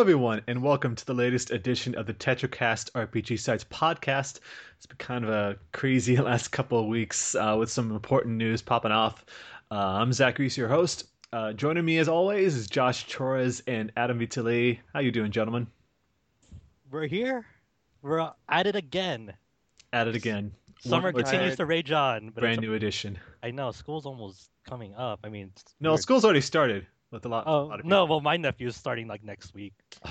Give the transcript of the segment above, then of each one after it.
Hello, everyone, and welcome to the latest edition of the TetraCast RPG Sites podcast. It's been kind of a crazy last couple of weeks uh, with some important news popping off. Uh, I'm Zach Reese, your host. Uh, joining me, as always, is Josh Torres and Adam Vitale. How you doing, gentlemen? We're here. We're at it again. At it again. Summer One continues to rage on. But Brand new edition. I know school's almost coming up. I mean, No, weird. school's already started with a lot. a Oh lot of no! Well, my nephew's starting like next week.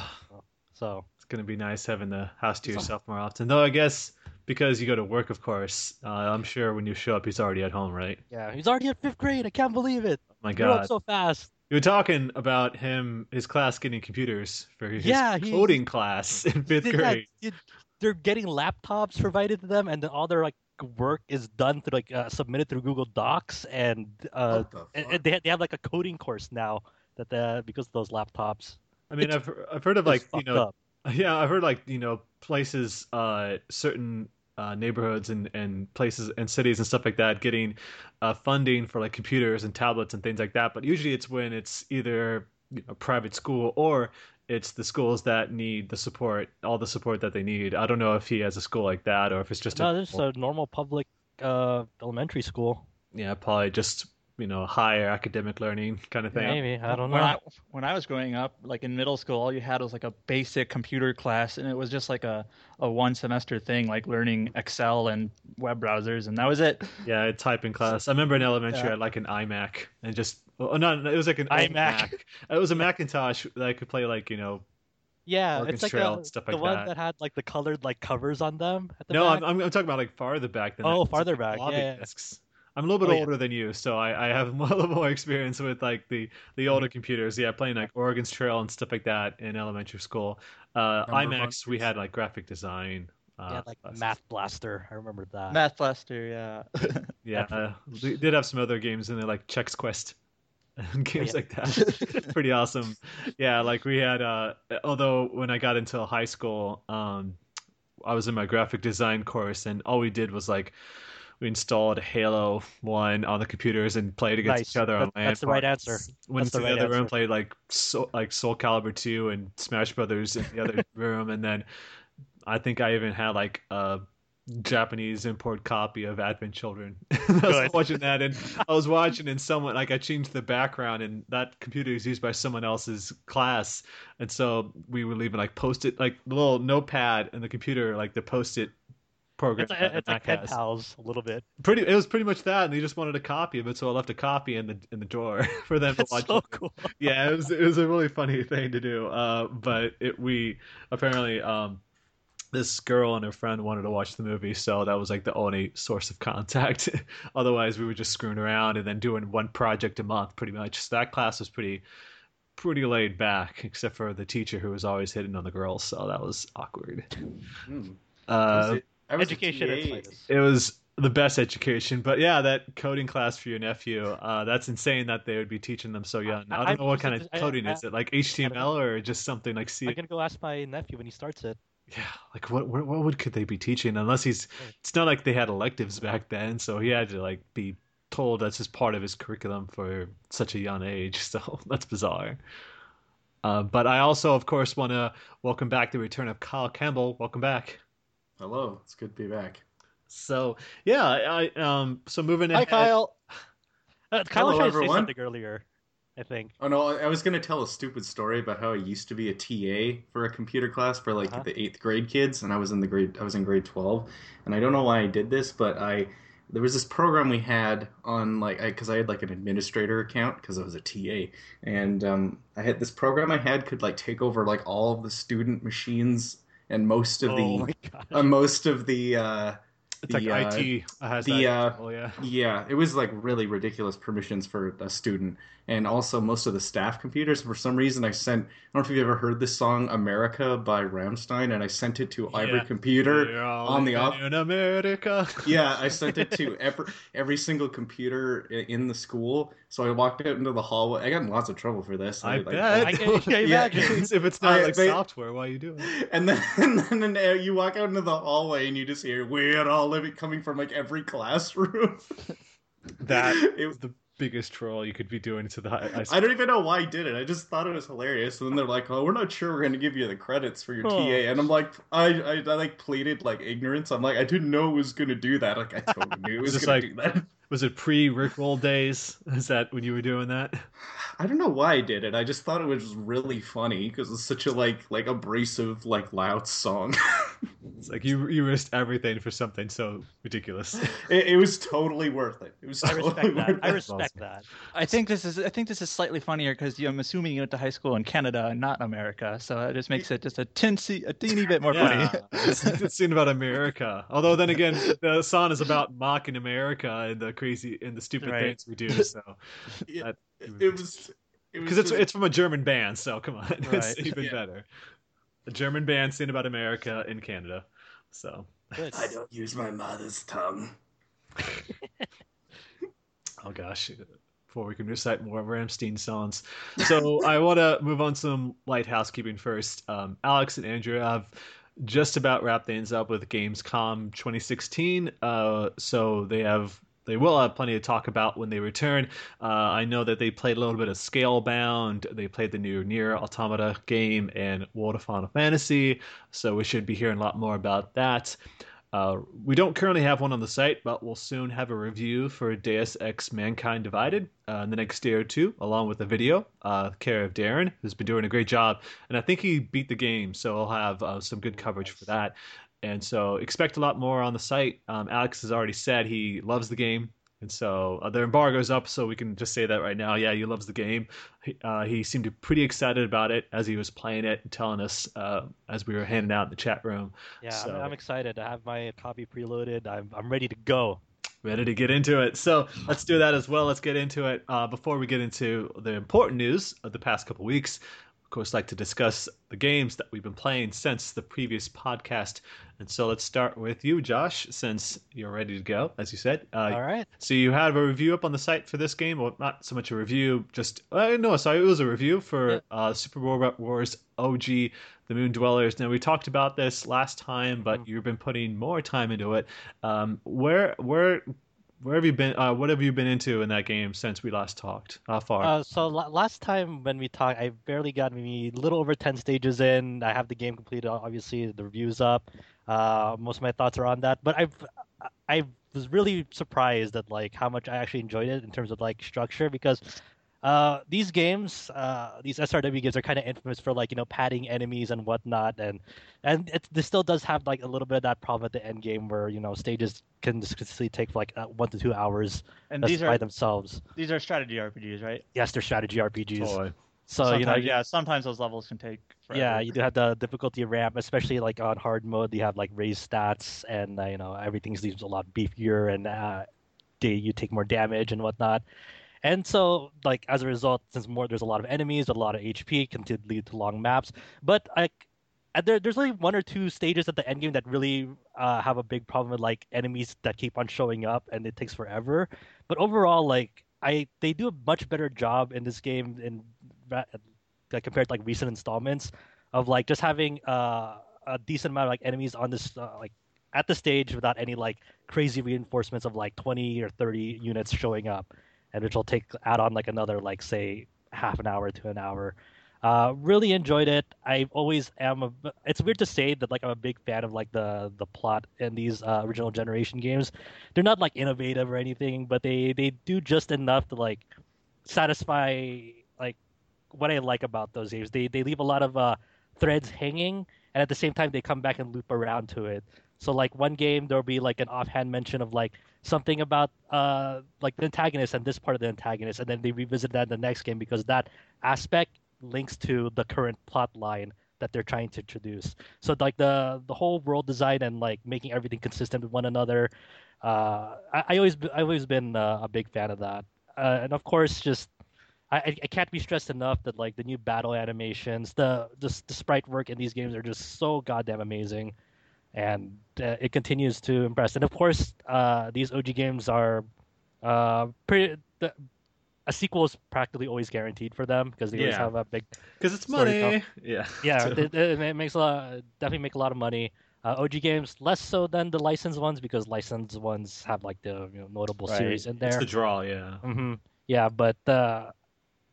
So It's gonna be nice having the house to yourself more often. Though I guess because you go to work, of course. Uh, I'm sure when you show up, he's already at home, right? yeah, he's already at fifth grade. I can't believe it. Oh my God. so fast. You were talking about him, his class getting computers for his Yeah, coding class in fifth grade. it- they're getting laptops provided to them, and then all their like work is done through like uh, submitted through Google Docs, and uh, the and, and they they have like a coding course now that the because of those laptops. I mean, I've I've heard of like you know, up. yeah, I've heard like you know places, uh, certain uh, neighborhoods and and places and cities and stuff like that getting uh, funding for like computers and tablets and things like that. But usually it's when it's either you know, private school or it's the schools that need the support, all the support that they need. I don't know if he has a school like that or if it's just no, a, this is a normal public uh, elementary school. yeah, probably just you know higher academic learning kind of thing. Maybe I don't know. When I when I was growing up, like in middle school, all you had was like a basic computer class, and it was just like a, a one semester thing, like learning Excel and web browsers, and that was it. Yeah, I type in class. I remember in elementary, I had like an iMac and just oh no, no, it was like an iMac. Mac. It was a Macintosh that I could play like you know. Yeah, Oregon it's like Trail a, and stuff the like one that. that. had like the colored like covers on them. At the No, back. I'm, I'm I'm talking about like farther back than. Oh, that. It's farther like back, floppy yeah, yeah. disks. I'm a little bit Oh, yeah. older than you, so I, I have a little more experience with like the the older Mm-hmm. computers. Yeah, playing like Oregon's Trail and stuff like that in elementary school. Uh, iMacs, we had like graphic design. Uh, yeah, like classes. Math Blaster. I remember that. Math Blaster, yeah. Yeah, uh, we did have some other games in there like Chex Quest and games yeah. like that. Pretty awesome. Yeah, like we had. Uh, although when I got into high school, um, I was in my graphic design course, and all we did was like we installed Halo One on the computers and played against Nice. each other on That- LAN that's the right answer. Went That's to the right other room, played like Soul, like Soul Calibur Two and Smash Brothers in the other room, and then I think I even had like a Japanese import copy of Advent Children. I was watching that, and I was watching, and someone like I changed the background, and that computer is used by someone else's class, and so we were leaving like post-it, like the little notepad in the computer, like the post-it program. It's, the it's like pen pals a little bit. Pretty, it was pretty much that, and they just wanted a copy of it, so I left a copy in the in the drawer for them That's to watch. so it. cool. yeah, it was it was a really funny thing to do. Uh, but it we apparently um, this girl and her friend wanted to watch the movie, so that was like the only source of contact. Otherwise, we were just screwing around and then doing one project a month, pretty much. So that class was pretty pretty laid back, except for the teacher who was always hitting on the girls, so that was awkward. Hmm. Uh, Was it- was Education at TA. finest. it was the best education, but yeah, that coding class for your nephew, uh, that's insane that they would be teaching them so young. I, I- don't know what kind of just- I- coding I- is it, like HTML or just something like C? I'm gonna go ask my nephew when he starts it. Yeah, like what what what would could they be teaching? Unless he's, it's not like they had electives back then, so he had to like be told that's just part of his curriculum for such a young age. So that's bizarre. Uh, but I also, of course, want to welcome back the return of Kyle Campbell. Welcome back. Hello, it's good to be back. So yeah, I I, um so moving in. Hi, ahead. Kyle. Uh, Kyle was Hello, trying to say everyone. something earlier. I think. Oh no, I I was gonna tell a stupid story about how I used to be a TA for a computer class for like Uh-huh. the eighth grade kids, and I was in the grade I was in grade twelve, and I don't know why I did this, but I there was this program we had on like because I, had like an administrator account because I was a TA, and um, I had this program I had could like take over like all of the student machines and most of oh the uh, most of the uh, It's the, like uh, IT has the, uh, oh yeah. Yeah, it was like really ridiculous permissions for a student, and also most of the staff computers. For some reason, I sent. I don't know if you've ever heard this song "America" by Rammstein, and I sent it to every Yeah. computer. On the living off- in America. Yeah, I sent it to every every single computer in the school. So I walked out into the hallway. I got in lots of trouble for this. I like, bet. I can- I Yeah. if it's not I- like they- software, why are you doing? it? And then, and then uh, you walk out into the hallway and you just hear "We're all living" coming from like every classroom. That it, was the biggest troll you could be doing to the high, I don't even know why I did it. I just thought it was hilarious. And then they're like, "Oh, we're not sure we're going to give you the credits for your Oh. TA." And I'm like, I, I, I like pleaded like ignorance. I'm like, I didn't know it was going to do that. Like, I totally knew it was going to like- do that. Was it pre Rickroll days? Is that when you were doing that? I don't know why I did it. I just thought it was really funny because it's such a like like abrasive like loud song. It's like you you risked everything for something so ridiculous. it, it was totally worth it. It was I totally respect that. worth I it. respect that. I think this is I think this is slightly funnier because I'm assuming you went to high school in Canada and not America, so it just makes it just a tinsy, a teeny bit more Yeah, funny. it's, it's scene about America. Although then again, the song is about mocking America and the crazy and the stupid Right. things we do. So Yeah, that- it was it because it's it's from a German band, so come on, it's even Yeah. better. A German band singing about America in Canada. So Good. I don't use my mother's tongue. oh gosh. Before we can recite more Rammstein songs, so I want to move on to some light housekeeping first. Um, Alex and Andrew have just about wrapped things up with Gamescom 2016. Uh, so they have they will have plenty to talk about when they return. Uh, I know that they played a little bit of Scalebound. They played the new NieR Automata game and World of Final Fantasy. So we should be hearing a lot more about that. Uh, we don't currently have one on the site, but we'll soon have a review for Deus Ex Mankind Divided uh, in the next day or two, along with a video, uh, care of Darren, who's been doing a great job. And I think he beat the game, so I'll have uh, some good coverage for that. And so expect a lot more on the site. Um, Alex has already said he loves the game. And so uh, their embargo's up, so we can just say that right now. Yeah, he loves the game. He, uh, he seemed pretty excited about it as he was playing it and telling us uh, as we were handing out in the chat room. Yeah, So- I'm, I'm excited. I have my copy preloaded. I'm I'm ready to go. ready to get into it. So let's do that as well. Let's get into it. Uh, before we get into the important news of the past couple weeks, of course, like to discuss the games that we've been playing since the previous podcast. And so let's start with you, Josh, since you're ready to go, as you said. Uh, All right. so you have a review up on the site for this game. Well, not so much a review, just uh, no, sorry, it was a review for Yeah. uh, Super Robot Wars OG, The Moon Dwellers. Now we talked about this last time, but Mhm. you've been putting more time into it. Um, where where where have you been? Uh, what have you been into in that game since we last talked? How far? Uh, so la- last time when we talked, I barely got maybe a little over ten stages in. I have the game completed. Obviously, the reviews up. Uh, most of my thoughts are on that. But I've I was really surprised at like how much I actually enjoyed it in terms of like structure because uh, these games, uh, these SRW games are kind of infamous for like you know padding enemies and whatnot, and and it this still does have like a little bit of that problem at the end game where you know stages can just consistently take like uh, one to two hours And just these by are themselves. these are strategy RPGs, right? Yes, they're strategy RPGs. Totally. So sometimes, you know, yeah, sometimes those levels can take. Forever. yeah, you do have the difficulty ramp, especially like on hard mode. You have like raised stats, and uh, you know everything seems a lot beefier, and uh, they, you take more damage and whatnot. And so, like as a result, since more there's a lot of enemies, a lot of HP, can lead to long maps. But like, there, there's only one or two stages at the end game that really uh, have a big problem with like enemies that keep on showing up, and it takes forever. But overall, like I, they do a much better job in this game in like compared to like recent installments of like just having uh, a decent amount of like enemies on this uh, like at the stage without any like crazy reinforcements of like 20 or 30 units showing up and which will take add on like another like say half an hour to an hour uh, really enjoyed it i always am a, it's weird to say that like i'm a big fan of like the the plot in these uh, original generation games they're not like innovative or anything but they they do just enough to like satisfy like what I like about those games. They they leave a lot of uh, threads hanging, and at the same time they come back and loop around to it. So like one game there'll be like an offhand mention of like something about uh like the antagonist and this part of the antagonist, and then they revisit that in the next game because that aspect links to the current plot line that they're trying to introduce. So like the the whole world design and like making everything consistent with one another. Uh, I, I always I've always been uh, a big fan of that, uh, and of course just I, I can't be stressed enough that like the new battle animations, the the, the sprite work in these games are just so goddamn amazing, and uh, it continues to impress. And of course, uh, these OG games are uh, pretty. The, a sequel is practically always guaranteed for them because they always have a big Because it's money. Yeah. yeah, So- it, it, makes a lot, definitely make a lot of money. Uh, OG games less so than the licensed ones because licensed ones have like the you know, notable Right. series in there. It's the draw, yeah. hmm Yeah, but uh,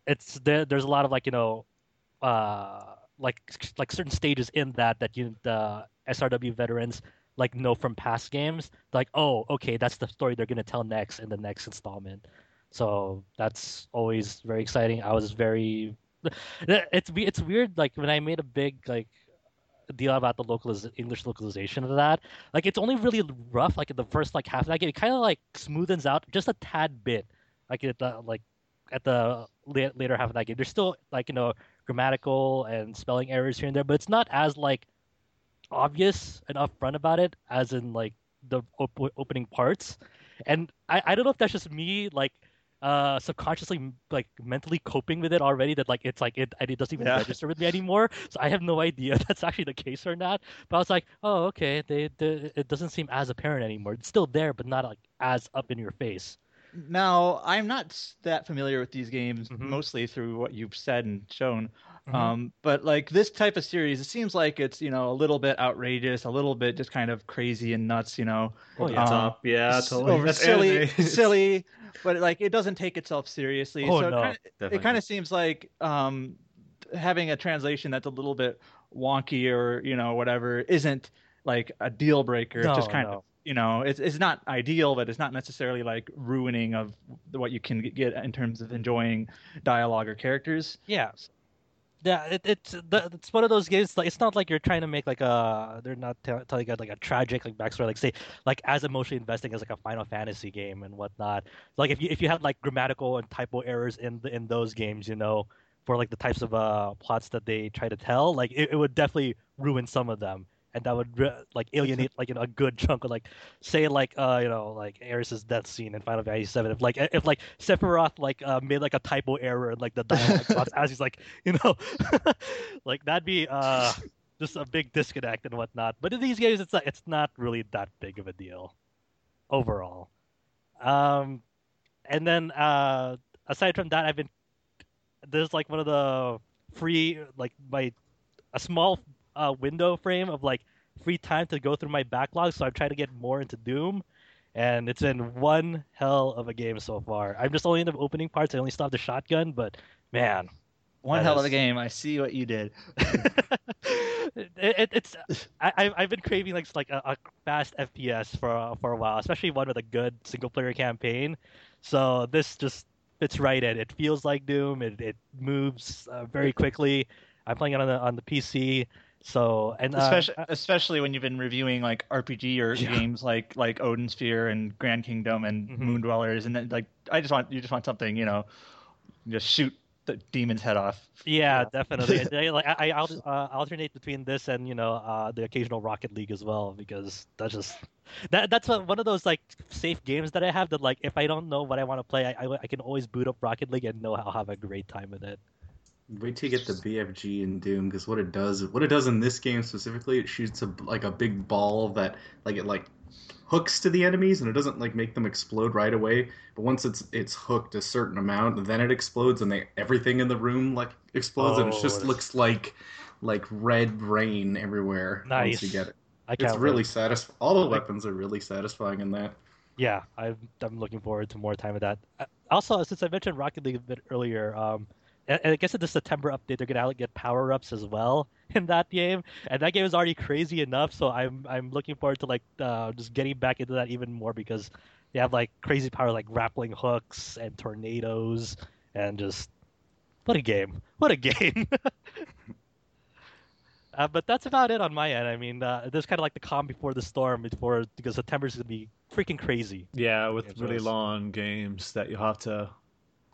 it's there. There's a lot of like you know, uh, like like certain stages in that that you the SRW veterans like know from past games. Like, oh, okay, that's the story they're gonna tell next in the next installment. So that's always very exciting. I was very, it's it's weird. Like when I made a big like deal about the localiz- English localization of that. Like it's only really rough. Like in the first like half of that game, it kind of like smoothens out just a tad bit. Like at the like at the la- later half of that game, there's still like you know grammatical and spelling errors here and there, but it's not as like obvious and upfront about it as in like the op- opening parts. And I, I don't know if that's just me like uh subconsciously like mentally coping with it already that like it's like it it doesn't even Yeah. register with me anymore so i have no idea if that's actually the case or not but i was like oh okay they, they it doesn't seem as apparent anymore it's still there but not like as up in your face Now, I'm not that familiar with these games, Mhm. mostly through what you've said and shown. Mhm. Um, but like this type of series, it seems like it's you know a little bit outrageous, a little bit just kind of crazy and nuts. You know, Oh, yeah. the Um, top. Yeah, totally. over silly, silly, but like it doesn't take itself seriously. Oh, so no. it kind of, Definitely. it kind of seems like um, having a translation that's a little bit wonky or you know whatever isn't like a deal breaker. no, it's just kind no. of you know it's it's not ideal, but it's not necessarily like ruining of what you can get in terms of enjoying dialogue or characters. Yeah. Yeah, it, it's the, it's one of those games. Like it's not like you're trying to make like a they're not tell telling you like a tragic like backstory. Like say like as emotionally investing as like a Final Fantasy game and whatnot. Like if you if you had like grammatical and typo errors in the, in those games, you know, for like the types of uh plots that they try to tell, like it, it would definitely ruin some of them. And that would like alienate like you know, a good chunk of like say like uh you know like Aeris's death scene in Final Fantasy Seven. If like if like Sephiroth like uh, made like a typo error in like the dialogue spots as he's like you know like that'd be uh just a big disconnect and whatnot. But in these games, it's not it's not really that big of a deal overall. Um, and then uh aside from that, I've been there's like one of the free like my a small uh, window frame of like free time to go through my backlog, so I'm trying to get more into Doom. And it's in one hell of a game so far. I'm just only in the opening parts. I only stopped the shotgun, but man, One hell of a game. I see what you did. it, it, it's I, I've been craving like like a, a fast FPS for a- for a while, especially one with a good single player campaign. So this just fits right in. It feels like Doom. It it moves uh, very quickly. I'm playing it on the on the PC. So and uh, especially especially when you've been reviewing like RPG or Yeah. games like like Odin Sphere and Grand Kingdom and Mhm. Moon Dwellers, and then like I just want you just want something you know, just shoot the demon's head off. Yeah, Yeah. definitely. Like I, I uh, alternate between this and you know uh, the occasional Rocket League as well because that's just that that's one of those like safe games that I have that like if I don't know what I want to play, I, I, I can always boot up Rocket League and know I'll have a great time with it. Wait till you get the BFG in Doom because what it does, what it does in this game specifically, it shoots a like a big ball that like it like hooks to the enemies and it doesn't like make them explode right away. But once it's it's hooked a certain amount, then it explodes and they everything in the room like explodes and it Oh, just that's- looks like like red rain everywhere Nice. once you get it. I It's really satisfying. All the weapons are really satisfying in that. Yeah, I'm I'm looking forward to more time with that. Uh, Also, since I mentioned Rocket League a bit earlier, um, and I guess in the September update they're gonna get power ups as well in that game, and that game is already crazy enough. So I'm I'm looking forward to like uh, just getting back into that even more because they have like crazy power like grappling hooks and tornadoes and just what a game! What a game! Uh, but that's about it on my end. I mean, uh, there's kind of like the calm before the storm, before because September's gonna be freaking crazy. Yeah, with Games really long games that you have to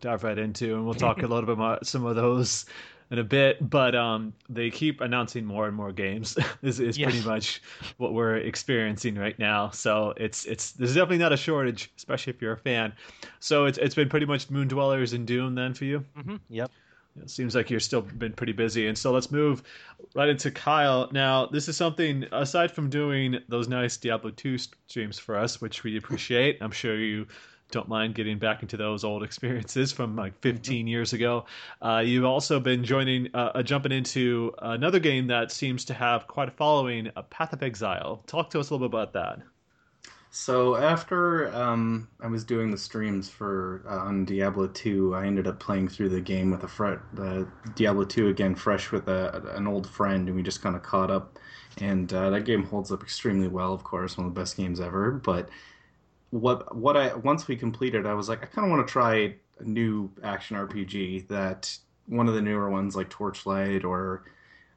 dive right into, and we'll talk a little bit about some of those in a bit. But um, they keep announcing more and more games. is is Yeah. pretty much what we're experiencing right now. So it's it's there's definitely not a shortage, especially if you're a fan. So it's it's been pretty much Moon Dwellers and Doom then for you. hmm Yep. It seems like you're still been pretty busy, and so let's move right into Kyle. Now, this is something aside from doing those nice Diablo 2 streams for us, which we appreciate. I'm sure you don't mind getting back into those old experiences from like 15 years ago. Uh, you've also been joining, uh, uh, jumping into another game that seems to have quite a following, a Path of Exile. Talk to us a little bit about that. So after um, I was doing the streams for uh, on Diablo 2, I ended up playing through the game with a friend, uh, Diablo 2 again, fresh with a, an old friend, and we just kind of caught up. And uh, that game holds up extremely well, of course, one of the best games ever. But what what I once we completed, I was like, I kind of want to try a new action RPG that one of the newer ones like Torchlight or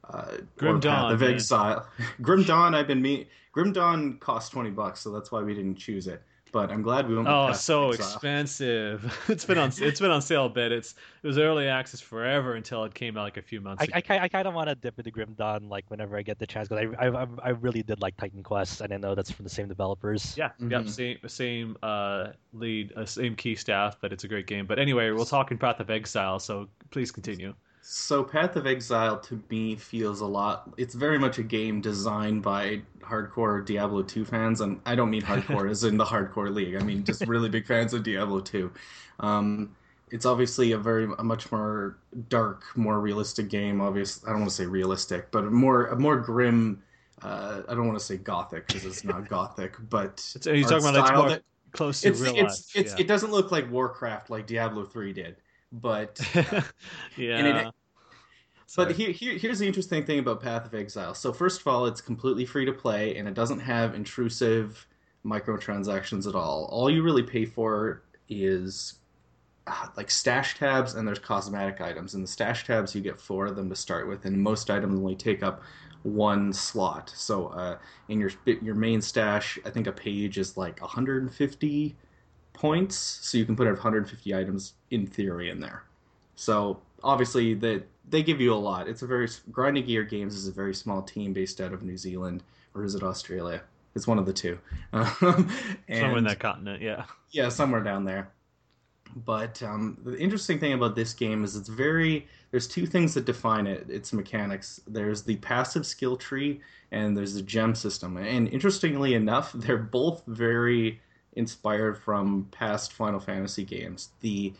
uh, Grim or Dawn, of. Exile. Grim Dawn, I've been me. Grim Dawn cost twenty bucks, so that's why we didn't choose it. But I'm glad we went. Oh, so expensive. it's been on it's been on sale a bit. It's it was early access forever until it came out like a few months I, ago. I, I kind of want to dip into Grim Dawn like whenever I get the chance because I, I I really did like Titan Quest and I know that's from the same developers. Yeah, yep, Mhm. same same uh, lead, uh, same key staff, but it's a great game. But anyway, we'll talk in Path of Exile, so please continue. So Path of Exile to me feels a lot. It's very much a game designed by hardcore Diablo 2 fans, and I don't mean hardcore as in the hardcore league. I mean just really big fans of Diablo 2. Um, it's obviously a very a much more dark, more realistic game. Obviously, I don't want to say realistic, but a more a more grim. Uh, I don't want to say gothic because it's not gothic, but It's, are you talking about like more that- close to it's real it's life? it's it doesn't look like Warcraft like Diablo 3 did, but yeah. yeah. it- But here, here, here's the interesting thing about Path of Exile. So first of all, it's completely free to play, and it doesn't have intrusive microtransactions at all. All you really pay for is uh, like stash tabs, and there's cosmetic items. And the stash tabs, you get four of them to start with, and most items only take up one slot. So uh, in your your main stash, I think a page is like 150 points, so you can put 150 items in theory in there. So obviously they they give you a lot. It's a very grinding gear games is a very small team based out of New Zealand or is it Australia? It's one of the two. Um, somewhere in that continent, yeah. yeah, somewhere down there. But um, the interesting thing about this game is it's very. There's two things that define it. Its mechanics. There's the passive skill tree and there's the gem system. And interestingly enough, they're both very inspired from past Final Fantasy games. The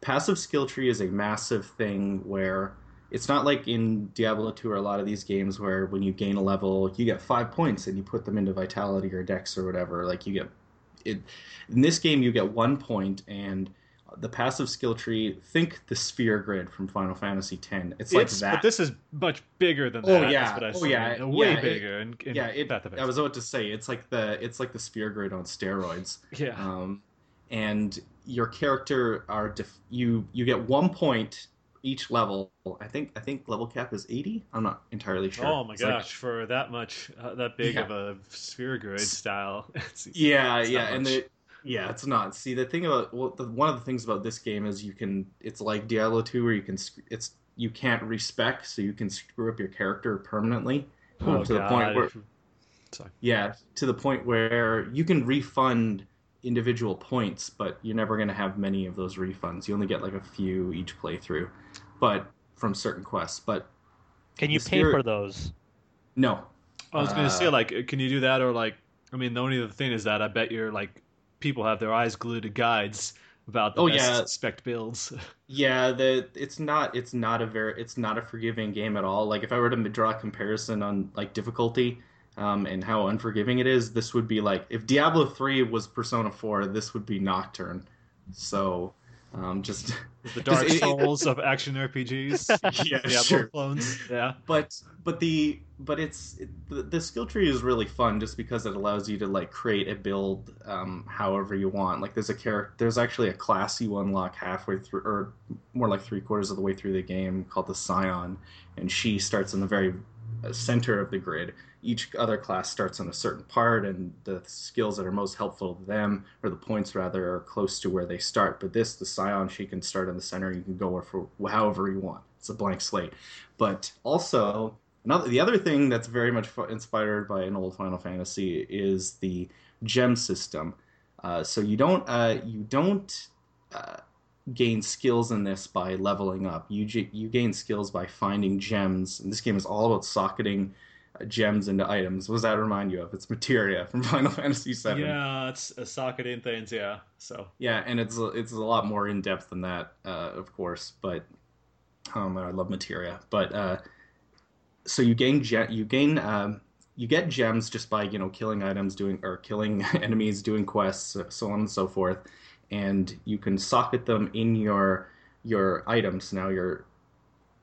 passive skill tree is a massive thing where it's not like in Diablo 2 or a lot of these games where when you gain a level, you get five points and you put them into Vitality or Dex or whatever. Like you get it in this game, you get one point and the passive skill tree. Think the sphere grid from Final Fantasy X. It's like It's- that. But this is much bigger than Oh, yeah. What I Oh, yeah. Way Yeah, it- bigger. in, in yeah, it, I was about to say it's like the it's like the sphere grid on steroids. Yeah. um, and your character are def- you you get one point each level. I think I think level cap is eighty. I'm not entirely sure. Oh my It's like- gosh! for that much, uh, that big Yeah. of a sphere grid style. It's, yeah, yeah, and the, yeah, it's not. See, the thing about well, the, one of the things about this game is you can. It's like Diablo two, where you can. It's you can't respec, so you can screw up your character permanently oh to the god. point where Sorry. Yeah, to the point where you can refund individual points, but you're never going to have many of those refunds. You only get like a few each playthrough, but from certain quests. But Can you pay spirit- for those? no, I was gonna say, Uh, like, can you do that or like? I mean, the only other thing is that I bet you're like people have their eyes glued to guides about the Oh, best yeah. spec builds. yeah, the it's not it's not a very it's not a forgiving game at all. Like if I were to draw a comparison on like difficulty. Um, and how unforgiving it is. This would be like if Diablo three was Persona four. This would be Nocturne. So, um, just the Dark Souls of action RPGs. yeah, Diablo sure. clones. Yeah. but but the but it's it, the, the skill tree is really fun just because it allows you to like create a build um, however you want. Like there's a character there's actually a class you unlock halfway through or more like three quarters of the way through the game called the scion and she starts in the very uh, center of the grid. Each other class starts on a certain part and the skills that are most helpful to them or the points rather are close to where they start. But this the scion she can start in the center you can go for however you want. It's a blank slate. But also another the other thing that's very much inspired by an old Final Fantasy is the gem system. Uh, so you don't uh, you don't uh, gain skills in this by leveling up. You you gain skills by finding gems. And this game is all about socketing uh, gems into items. What does that remind you of? It's materia from Final Fantasy VII. Yeah, it's a socket in things. Yeah. So Yeah, and it's a, it's a lot more in depth than that, uh, of course. But um, I love materia. But uh, so you gain ge- you gain um, you get gems just by you know killing items, doing or killing enemies, doing quests, so on and so forth, and you can socket them in your your items. Now your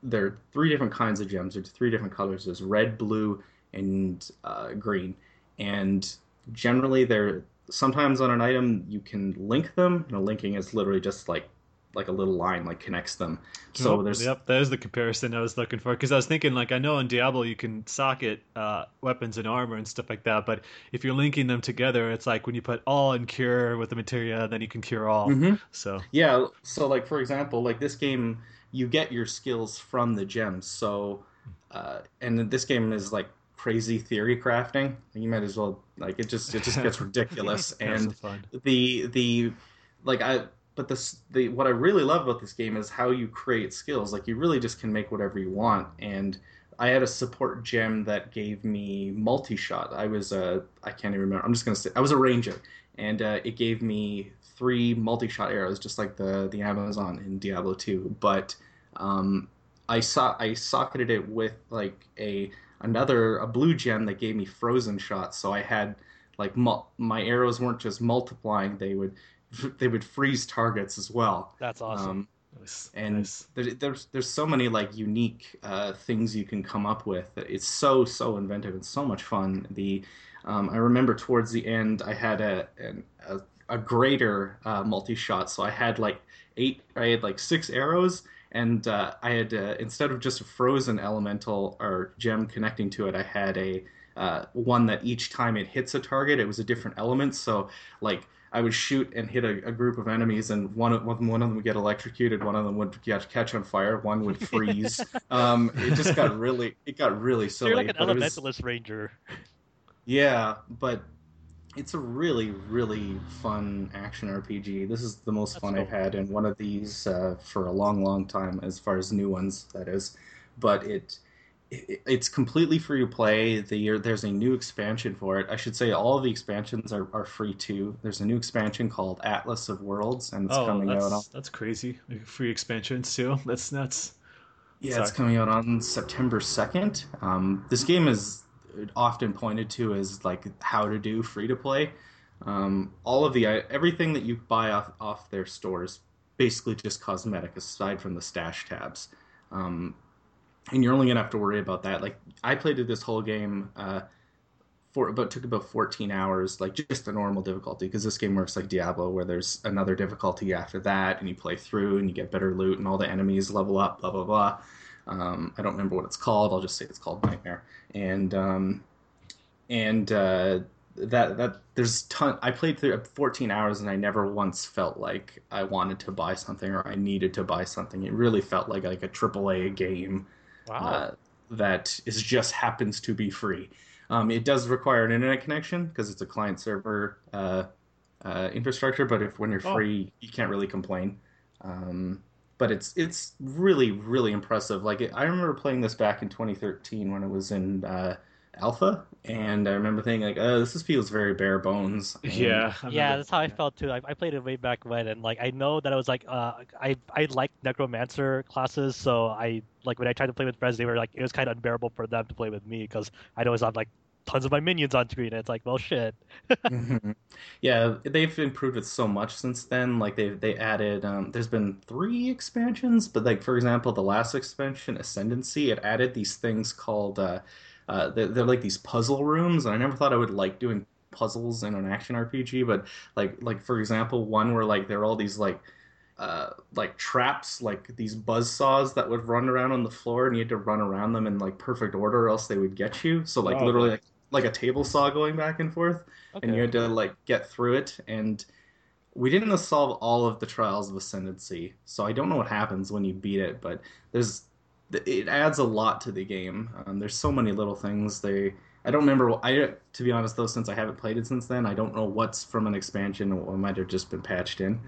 there are three different kinds of gems. There's three different colors. There's red, blue, and uh, green. And generally, they're sometimes on an item you can link them. You know, linking is literally just like like a little line like connects them. So Yep, there's yep, that is the comparison I was looking for because I was thinking like I know in Diablo you can socket uh, weapons and armor and stuff like that, but if you're linking them together, it's like when you put all in cure with the materia, then you can cure all. Mhm. So Yeah, so like for example, like this game, you get your skills from the gems. So, uh, and this game is like crazy theory crafting. You might as well like it just it just gets ridiculous. and fun. the the like I but this the what I really love about this game is how you create skills. Like you really just can make whatever you want. And I had a support gem that gave me multi shot. I was a I can't even remember. I'm just gonna say I was a ranger, and uh, it gave me three multi shot arrows, just like the the Amazon in Diablo 2. But um, I saw I socketed it with like a another a blue gem that gave me frozen shots. So I had like mul- my arrows weren't just multiplying; they would they would freeze targets as well. That's awesome. Um, Nice, and nice. there, there's there's so many like unique uh, things you can come up with. It's so so inventive and so much fun. The um, I remember towards the end I had a an, a, a greater uh, multi shot, so I had like eight. I had like six arrows, and uh, I had uh, instead of just a frozen elemental or gem connecting to it, I had a uh, one that each time it hits a target, it was a different element. So like I would shoot and hit a, a group of enemies, and one of one, one of them would get electrocuted, one of them would get, catch on fire, one would freeze. um, it just got really, it got really silly. you're like an it was- elementalist ranger. yeah, but it's a really, really fun action RPG. This is the most That's fun cool. I've had in one of these uh, for a long, long time, as far as new ones, that is. But it it's completely free to play. The year there's a new expansion for it. I should say all of the expansions are, are free too. There's a new expansion called Atlas of Worlds, and it's Oh, coming out on that's that's crazy. Free expansions too. That's nuts. Yeah, it's coming out on September 2nd. Um, this game is often pointed to as like how to do free to play. Um, all of the everything that you buy off off their stores basically just cosmetic aside from the stash tabs. Um, and you're only gonna have to worry about that. Like I played this whole game uh, for about took about 14 hours, like just a normal difficulty, because this game works like Diablo, where there's another difficulty after that, and you play through and you get better loot, and all the enemies level up, blah blah blah. Um, I don't remember what it's called. I'll just say it's called Nightmare. And um, and uh, that that there's ton. I played through 14 hours, and I never once felt like I wanted to buy something or I needed to buy something. It really felt like like a AAA game Wow. uh, that is just happens to be free. Um, it does require an internet connection because it's a client server uh, uh, infrastructure, but if when you're Oh. free, you can't really complain. Um, but it's it's really really impressive. Like it, I remember playing this back in 2013 when it was in uh, alpha, and I remember thinking like, "Oh, this is, feels very bare bones." And- Yeah. Yeah, that's how I felt too. I, I played it way back when, and like I know that I was like, uh, I I like necromancer classes, so I like when I tried to play with friends, they were like, it was kind of unbearable for them to play with me because I'd always have like tons of my minions on screen, and it's like, well, shit. Mhm. Yeah, they've improved it so much since then. Like they they added, um, there's been three expansions, but like for example, the last expansion, Ascendancy, it added these things called, uh, uh, they're, they're like these puzzle rooms, and I never thought I would like doing puzzles in an action RPG, but like like for example, one where like there are all these like uh, like traps, like these buzz saws that would run around on the floor, and you had to run around them in like perfect order, or else they would get you. So like Oh. literally like, like a table saw going back and forth and you had to like get through it and we didn't solve all of the trials of ascendancy so i don't know what happens when you beat it but there's it adds a lot to the game. Um, there's so many little things. They i don't remember i to be honest though since i haven't played it since then i don't know what's from an expansion or might have just been patched in.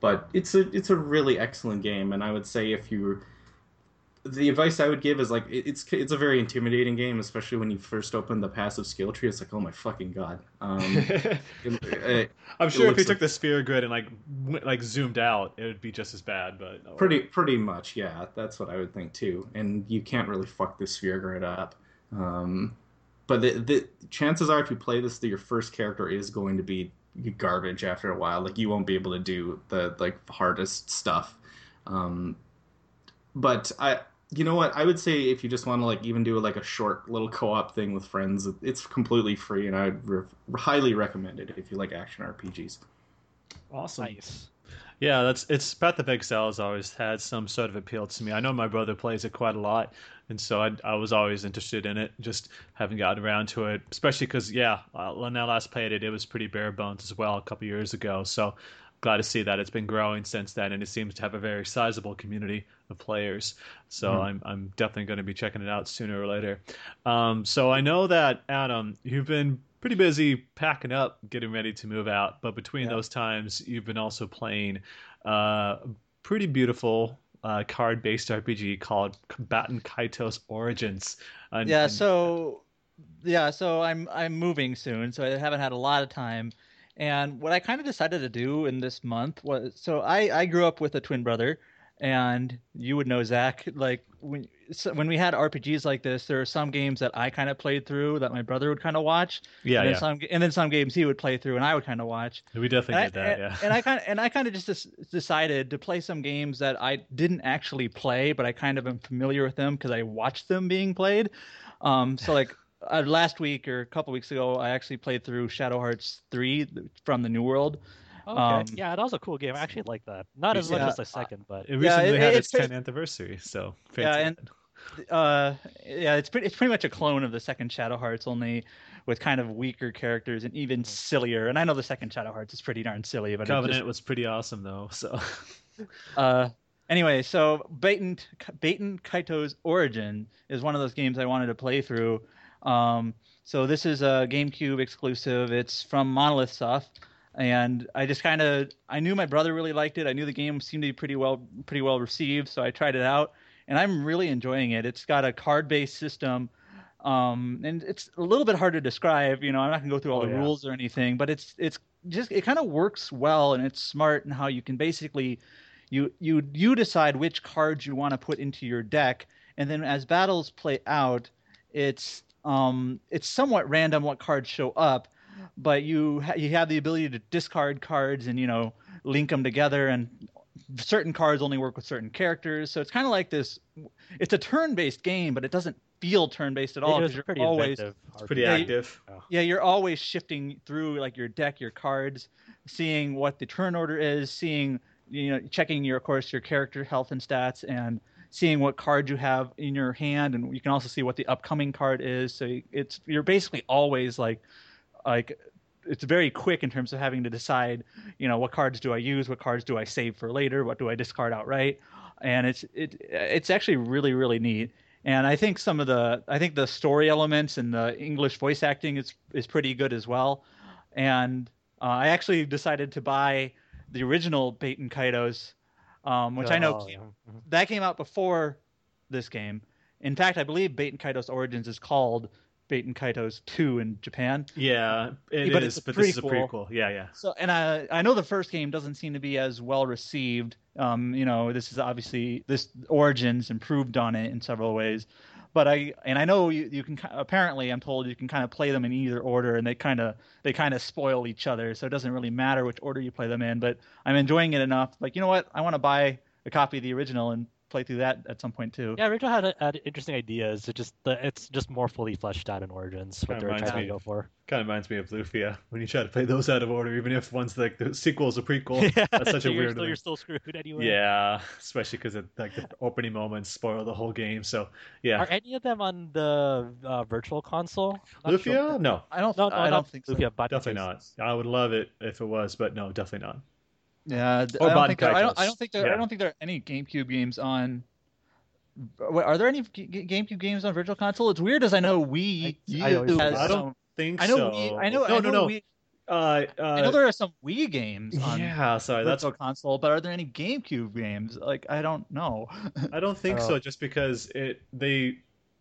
But it's a it's a really excellent game and i would say if you the advice I would give is like it's it's a very intimidating game, especially when you first open the passive skill tree. It's like, oh my fucking god! Um, it- it- I'm sure if looks you took the sphere grid and like went, like zoomed out, it would be just as bad. But oh, pretty pretty much, yeah. That's what I would think too. And you can't really fuck the sphere grid up. Um, but the, the chances are, if you play this, that your first character is going to be garbage after a while. Like you won't be able to do the like hardest stuff. Um, but I, you know what? I would say if you just want to like even do like a short little co-op thing with friends, it's completely free, and I would re- highly recommend it if you like action RPGs. Awesome. Nice. Yeah, that's it's Path of Exile has always had some sort of appeal to me. I know my brother plays it quite a lot, and so I, I was always interested in it. Just haven't gotten around to it, especially because yeah, uh, when I last played it, it was pretty bare bones as well a couple years ago. So glad to see that it's been growing since then, and it seems to have a very sizable community of players. So mm I'm I'm definitely going to be checking it out sooner or later. Um, so I know that Adam, you've been pretty busy packing up, getting ready to move out, but between yeah. those times, you've been also playing uh, pretty beautiful uh, card-based RPG called Baten Kaitos Origins. And, yeah, so yeah, so I'm I'm moving soon, so I haven't had a lot of time and what I kind of decided to do in this month was so I, I grew up with a twin brother, and you would know Zach. Like when so when we had RPGs like this, there are some games that I kind of played through that my brother would kind of watch. Yeah, and then yeah. Some, and then some games he would play through, and I would kind of watch. We definitely and did I, that. And, yeah. and I kind of and I kind of just decided to play some games that I didn't actually play, but I kind of am familiar with them because I watched them being played. Um, so like uh, last week or a couple weeks ago, I actually played through Shadow Hearts three from the New World. Okay. Um, yeah, that was a cool game. I actually like that. Not as much as the second, but it recently yeah, it, had its 10th anniversary, so yeah, and uh, yeah, it's pretty, it's pretty much a clone of the second Shadow Hearts, only with kind of weaker characters and even sillier. And I know the second Shadow Hearts is pretty darn silly, but Covenant just... was pretty awesome though. So, uh, anyway, so Baten Baten Kaitos Origin is one of those games I wanted to play through um, so this is a GameCube exclusive. It's from Monolith Soft, and I just kind of I knew my brother really liked it. I knew the game seemed to be pretty well pretty well received, so I tried it out, and I'm really enjoying it. It's got a card-based system. Um, and it's a little bit hard to describe. You know, I'm not gonna go through all oh, the yeah. rules or anything, but it's it's just it kind of works well and it's smart in how you can basically you you you decide which cards you want to put into your deck, and then as battles play out, it's um, it's somewhat random what cards show up, but you ha- you have the ability to discard cards and you know link them together and certain cards only work with certain characters. So it's kind of like this. It's a turn-based game, but it doesn't feel turn-based at all because you're pretty always it's pretty yeah, active. You, yeah, you're always shifting through like your deck, your cards, seeing what the turn order is, seeing you know checking your of course your character health and stats and seeing what card you have in your hand, and you can also see what the upcoming card is. So it's you're basically always like like it's very quick in terms of having to decide, you know, what cards do I use, what cards do I save for later, what do I discard outright, and it's it it's actually really really neat. And I think some of the I think the story elements and the English voice acting is is pretty good as well. And uh, I actually decided to buy the original Baten Kaitos um, which oh, I know oh, yeah. Mm-hmm. that came out before this game. In fact, I believe Baten Kaitos Origins is called Baten Kaitos 2 in Japan. Yeah, it but is, but this is a prequel. Yeah, yeah. So, and I I know the first game doesn't seem to be as well received. Um, you know, this is obviously this Origins improved on it in several ways but I and I know you, you can apparently I'm told you can kind of play them in either order and they kind of they kind of spoil each other so it doesn't really matter which order you play them in but I'm enjoying it enough. Like you know what? I want to buy a copy of the original and play through that at some point too. Yeah, Rachel had, had interesting ideas. It just the, it's just more fully fleshed out in Origins. What they're trying to go for. Kind of reminds me of Lufia when you try to play those out of order, even if one's like the sequel is a prequel. Yeah, that's such so a you're weird. Still, you're still screwed anyway. Yeah, especially because like the opening moments spoil the whole game. So yeah. Are any of them on the uh, virtual console? Not Lufia? Sure. No, I don't. No, no I don't think so. Lufia, definitely not. I would love it if it was, but no, definitely not. Yeah, I don't, think there, I don't, I don't think there. Yeah. I don't think there are any GameCube games on are there any GameCube games on Virtual Console? It's weird as I know Wii. I, I, I don't think I know. So. Wii, I know. No, I know no, no. Wii, uh, uh, I know there are some Wii games on yeah, sorry, Virtual that's Console, but are there any GameCube games? Like I don't know. I don't think so. Just because it they,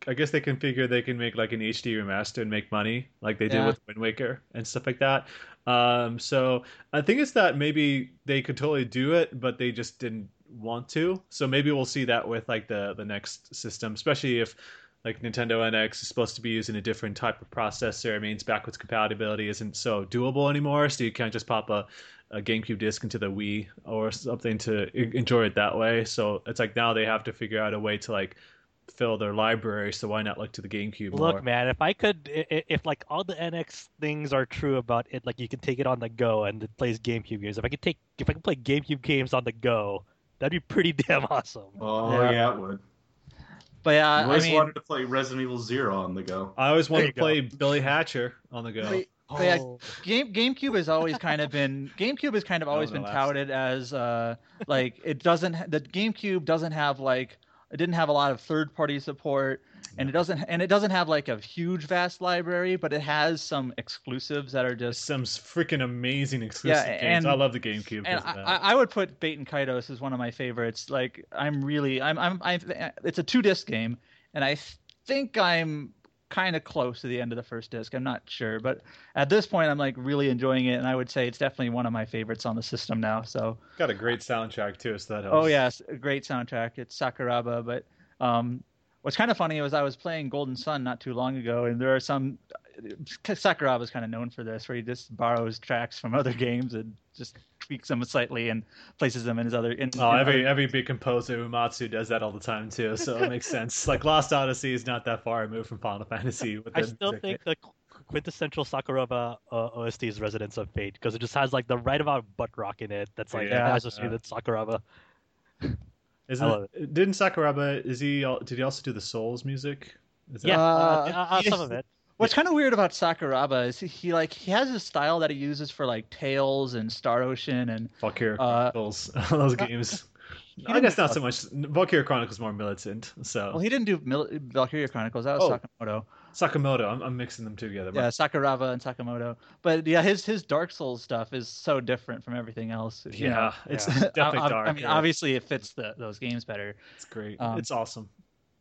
I guess they can figure they can make like an HD remaster and make money, like they did with Wind Waker and stuff like that. Um, so I think it's that maybe they could totally do it, but they just didn't want to. So maybe we'll see that with like the the next system, especially if like Nintendo NX is supposed to be using a different type of processor. It means backwards compatibility isn't so doable anymore. So you can't just pop a, a GameCube disc into the Wii or something to enjoy it that way. So it's like now they have to figure out a way to like fill their library. So why not look to the GameCube? Look, more? man, if I could, if like all the NX things are true about it, like you can take it on the go and it plays GameCube games. If I could take, if I could play GameCube games on the go, that'd be pretty damn awesome. Oh Yeah. yeah, it would. But yeah, I I always mean, wanted to play Resident Evil Zero on the go. I always wanted to There play Billy Hatcher on the go. But- but yeah, Oh. Game GameCube has always kind of been GameCube has kind of always been last. touted as uh like it doesn't the GameCube doesn't have like it didn't have a lot of third party support and it doesn't and it doesn't have like a huge vast library but it has some exclusives that are just Some freaking amazing exclusive Yeah, games. and- I love the GameCube. and I. I would put Baten Kaitos as one of my favorites. Like I'm really I'm I'm I it's a two disc game and I think I'm kind of close to the end of the first disc. I'm not sure, but at this point I'm like really enjoying it and I would say it's definitely one of my favorites on the system now. So Got a great soundtrack too, so that helps. oh yes, a great soundtrack. It's Sakuraba, but um what's kind of funny was I was playing Golden Sun not too long ago and there are some Sakuraba is kind of known for this, where he just borrows tracks from other games and just tweaks them slightly and places them in his other. In, Oh, in every other- every big composer, Uematsu does that all the time too, so it makes sense. Like Lost Odyssey is not that far removed from Final Fantasy. With I still music. think the quintessential Sakuraba uh, OST is Resonance of Fate because it just has like the right amount of butt rock in it. That's like Yeah. associated with Sakuraba. Isn't I love it, didn't Sakuraba? Is he? al- Did he also do the Souls music? Is that- Yeah, Uh, uh, uh, some of it. What's kind of weird about Sakuraba is he, he like he has a style that he uses for like Tales and Star Ocean and Valkyria Uh, Chronicles. those games. I guess not so much. Valkyria Chronicles more militant. So well he didn't do Mil- Valkyria Chronicles that was Oh. Sakimoto Sakimoto. I'm, I'm mixing them together. yeah Sakuraba and Sakimoto but yeah his his Dark Souls stuff is so different from everything else yeah, know. it's Yeah. definitely I, I- dark. I mean obviously it fits the, those games better it's great. um, it's awesome.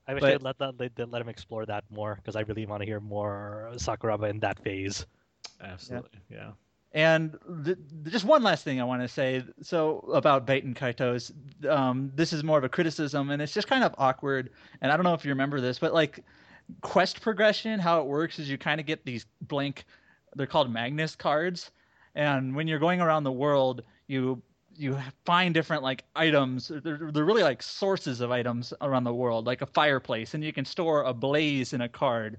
I wish But- they'd let that let, let him explore that more because I really want to hear more Sakuraba in that phase. Absolutely. Yeah. And th- just one last thing I want to say. So about Baten Kaitos, um, this is more of a criticism, and it's just kind of awkward. And I don't know if you remember this, but like quest progression, how it works is you kind of get these blank. They're called Magnus cards, and when you're going around the world, you you find different like items. They're, they're really like sources of items around the world, like a fireplace, and you can store a blaze in a card.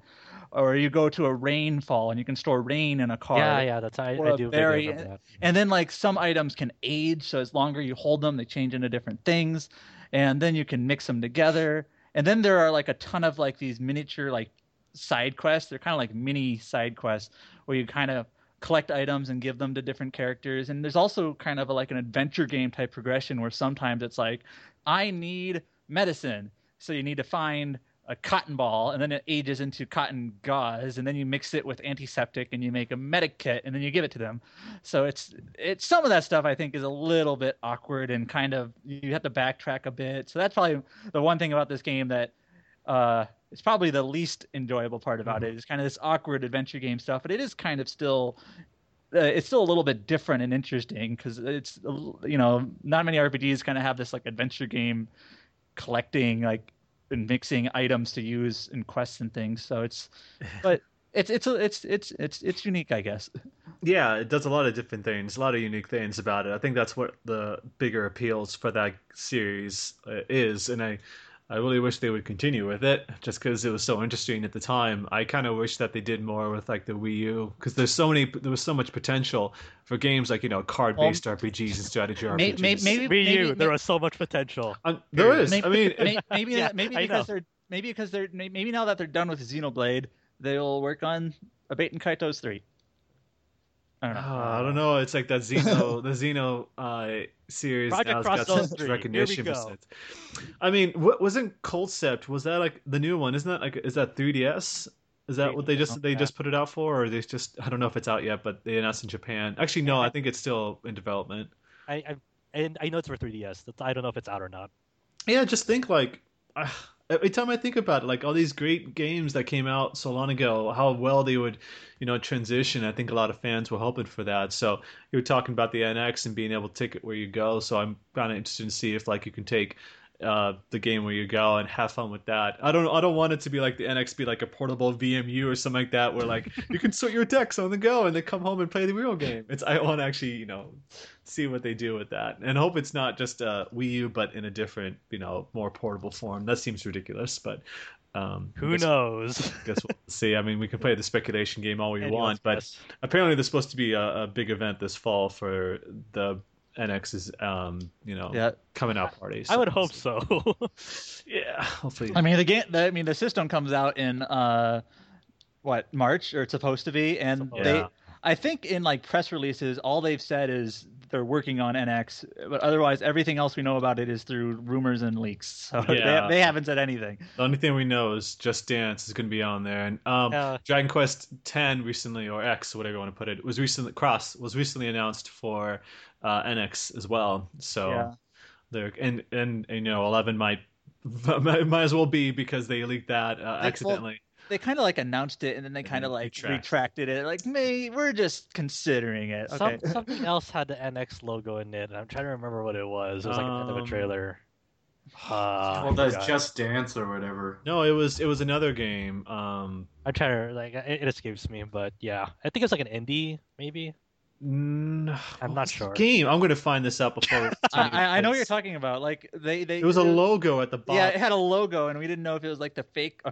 Or you go to a rainfall and you can store rain in a card. Yeah, yeah, that's I, I do very- that. And then like some items can age, so as longer you hold them, they change into different things, and then you can mix them together. And then there are like a ton of like these miniature like side quests. They're kind of like mini side quests where you kind of collect items and give them to different characters. And there's also kind of a, like an adventure game type progression where sometimes it's like, I need medicine, so you need to find a cotton ball and then it ages into cotton gauze and then you mix it with antiseptic and you make a medic kit and then you give it to them. So it's it's some of that stuff i think is a little bit awkward and kind of you have to backtrack a bit. So that's probably the one thing about this game that uh it's probably the least enjoyable part about it. it is kind of this awkward adventure game stuff but it is kind of still uh, it's still a little bit different and interesting because it's you know not many rpgs kind of have this like adventure game collecting like and mixing items to use in quests and things so it's but it's it's it's it's it's it's unique i guess Yeah, it does a lot of different things, a lot of unique things about it. I think that's what the bigger appeals for that series uh, is, and I, I really wish they would continue with it, just because it was so interesting at the time. I kind of wish that they did more with like the Wii U, because there's so many, there was so much potential for games like you know card-based RPGs and strategy may- RPGs. may- maybe- Wii U, maybe- there was so much potential. Um, there is. maybe, I mean, may- maybe Yeah, maybe I because they're maybe because they're maybe now that they're done with Xenoblade, they'll work on a Baten Kaitos three. I don't know. Uh, I don't know. It's like that Xeno, the Xeno uh, series Project now has got Cross such recognition. Here we for go. it. I mean, what wasn't Concept? Was that like the new one? Isn't that like is that 3DS? Is that what they just they Yeah. just put it out for, or they just I don't know if it's out yet, but they announced in Japan. Actually, no, I think it's still in development. I, I and I know it's for 3DS. That's, I don't know if it's out or not. Yeah, just think like uh, every time I think about it, like all these great games that came out so long ago, how well they would, you know, transition. I think a lot of fans were hoping for that. So you were talking about the NX and being able to take it where you go. So I'm kind of interested to see if like you can take uh, the game where you go and have fun with that. I don't I don't want it to be like the NX be like a portable VMU or something like that where like you can sort your decks on the go and then come home and play the real game. It's I want to actually you know see what they do with that and hope it's not just a Wii U but in a different you know more portable form. That seems ridiculous, but um, Who guess, knows? guess we'll see. I mean, we can play the speculation game all we Anyone's want, but apparently there's supposed to be a, a big event this fall for the NX's um, you know Yeah. coming out party. I would hope so. Yeah, hopefully. I mean the game. The, I mean the system comes out in uh, what March or it's supposed to be, and Yeah. they. I think in like press releases, all they've said is they're working on NX, but otherwise everything else we know about it is through rumors and leaks. So Yeah. they, they haven't said anything. The only thing we know is Just Dance is going to be on there, and um, Yeah. Dragon Quest X recently, or X, whatever you want to put it, was recently Cross was recently announced for uh, NX as well. So Yeah. they're and, and and you know Eleven might might, might as well be because they leaked that uh, They- accidentally. They kind of like announced it and then they kind of like retract. retracted it. Like, may we're just considering it. Okay. Some, something else had the NX logo in it. and I'm trying to remember what it was. It was like the end of a Um, trailer. Uh, well, that's Just Dance or whatever. No, it was it was another game. Um, I'm trying to like it, it escapes me, but yeah, I think it's like an indie maybe. Mm, I'm not sure. Game. I'm going to find this out before. I, I- I know what you're talking about. Like they they It was a logo at the bottom. Yeah, it had a logo, and we didn't know if it was like the fake, uh,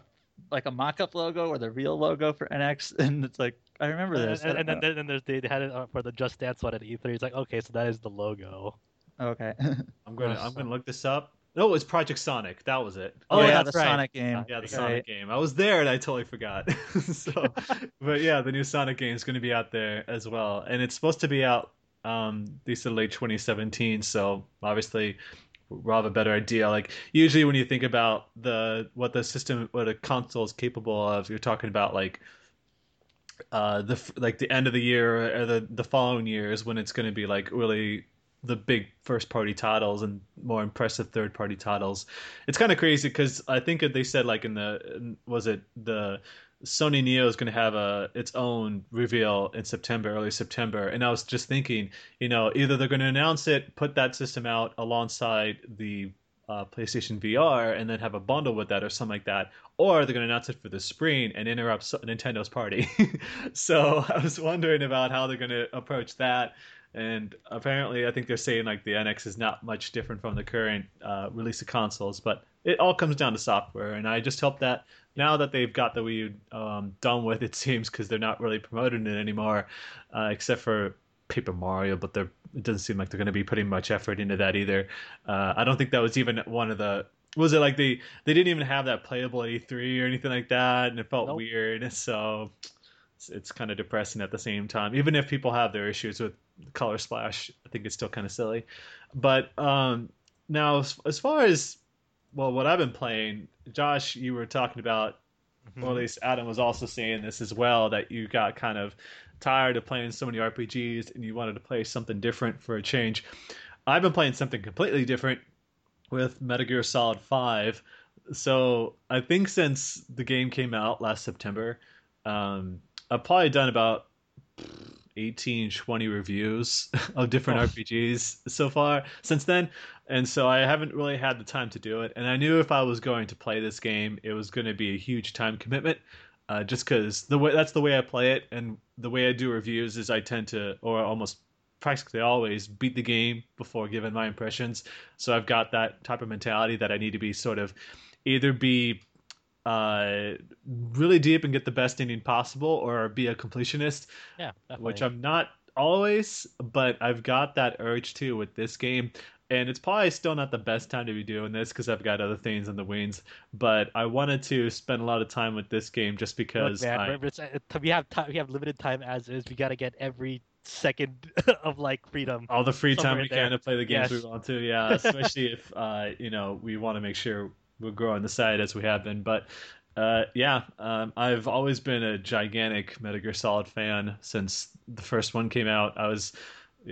like a mock-up logo or the real logo for NX. And it's like I remember And, this. and, I and then, then there's they they had it uh, for the Just Dance one at E3. It's like okay, so that is the logo. okay. I'm gonna I'm gonna look this up. No, it was Project Sonic. That was it. Oh, yeah, the that's right. Sonic game. Yeah, the Right. Sonic game. I was there and I totally forgot. so, but yeah, the new Sonic game is going to be out there as well, and it's supposed to be out. Um, they said late 2017. So obviously, we'll have a better idea. Like usually, when you think about the what the system, what a console is capable of, you're talking about like uh the like the end of the year or the the following years when it's going to be like really the big first party titles and more impressive third party titles it's kind of crazy because i think they said like in the was it the sony neo is going to have a its own reveal in september early september and i was just thinking you know either they're going to announce it put that system out alongside the uh, PlayStation VR and then have a bundle with that or something like that, or they're going to announce it for the spring and interrupt Nintendo's party. so I was wondering about how they're going to approach that. And apparently, I think they're saying like the NX is not much different from the current uh, release of consoles, but it all comes down to software. And I just hope that now that they've got the Wii U um, done with, it seems because they're not really promoting it anymore, uh, except for Paper Mario, but they're it doesn't seem like they're going to be putting much effort into that either. Uh, I don't think that was even one of the. Was it like they they didn't even have that playable E3 or anything like that, and it felt Nope. weird. So it's, it's kind of depressing at the same time. Even if people have their issues with Color Splash, I think it's still kind of silly. But um, now, as, as far as well, what I've been playing, Josh, you were talking about or at least Adam was also saying this as well that you got kind of tired of playing so many RPGs and you wanted to play something different for a change. I've been playing something completely different with Metal Gear Solid 5. So I think since the game came out last September, um, I've probably done about 18, 20 reviews of different Oh. RPGs so far since then. And so I haven't really had the time to do it. And I knew if I was going to play this game, it was going to be a huge time commitment. Uh, just because the way that's the way I play it, and the way I do reviews is I tend to, or almost practically always, beat the game before giving my impressions. So I've got that type of mentality that I need to be sort of either be uh, really deep and get the best ending possible, or be a completionist Yeah, definitely. which I'm not always, but I've got that urge too with this game. And it's probably still not the best time to be doing this because I've got other things in the wings. But I wanted to spend a lot of time with this game just Look, because man, I, remember, uh, we have time. We have limited time as is. We got to get every second of like freedom. all the free time we there. can to play the games Yes. we want to. Yeah, especially if uh, you know we want to make sure we're on the side as we have been. But uh, yeah, um, I've always been a gigantic Metal Gear Solid fan since the first one came out. I was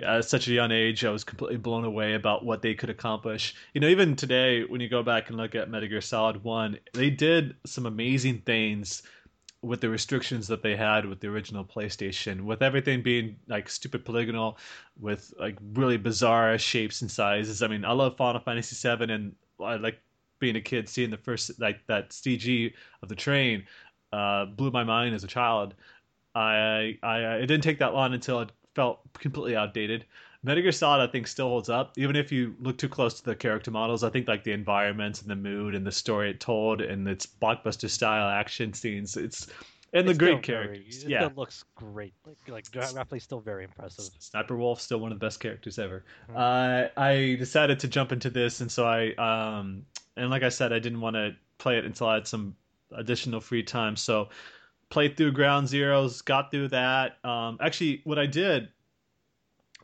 at such a young age, I was completely blown away about what they could accomplish. You know, even today, when you go back and look at Metal Gear Solid One, they did some amazing things with the restrictions that they had with the original PlayStation, with everything being like stupid polygonal, with like really bizarre shapes and sizes. I mean, I love Final Fantasy VII, and I like being a kid, seeing the first like that CG of the train, uh, blew my mind as a child. I, I it didn't take that long until it felt completely outdated. Metal Gear Solid, I think, still holds up, even if you look too close to the character models. I think like the environments and the mood and the story it told and its blockbuster style action scenes. It's and the It's great very- characters. it yeah, still looks great. Like like Rappley's still very impressive. Sniper Wolf still one of the best characters ever. Mhm. Uh, I decided to jump into this, and so I um and like I said, I didn't want to play it until I had some additional free time. So played through Ground Zeroes, got through that. Um, actually, what I did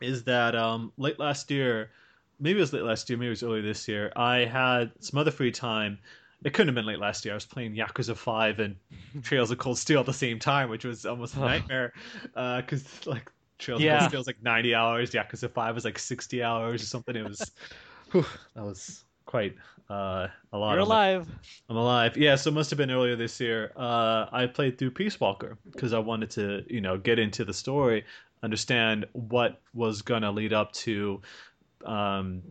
is that um late last year, maybe it was late last year, maybe it was early this year. I had some other free time. It couldn't have been late last year. I was playing Yakuza Five and Trails of Cold Steel at the same time, which was almost a nightmare. Because like Trails of Cold Steel was like ninety hours, Yakuza Five was like sixty hours or something. It was whew, that was quite uh, a lot. You're alive. I'm alive. Yeah, so it must have been earlier this year. Uh, I played through Peace Walker because I wanted to, you know, get into the story, understand what was gonna lead up to um,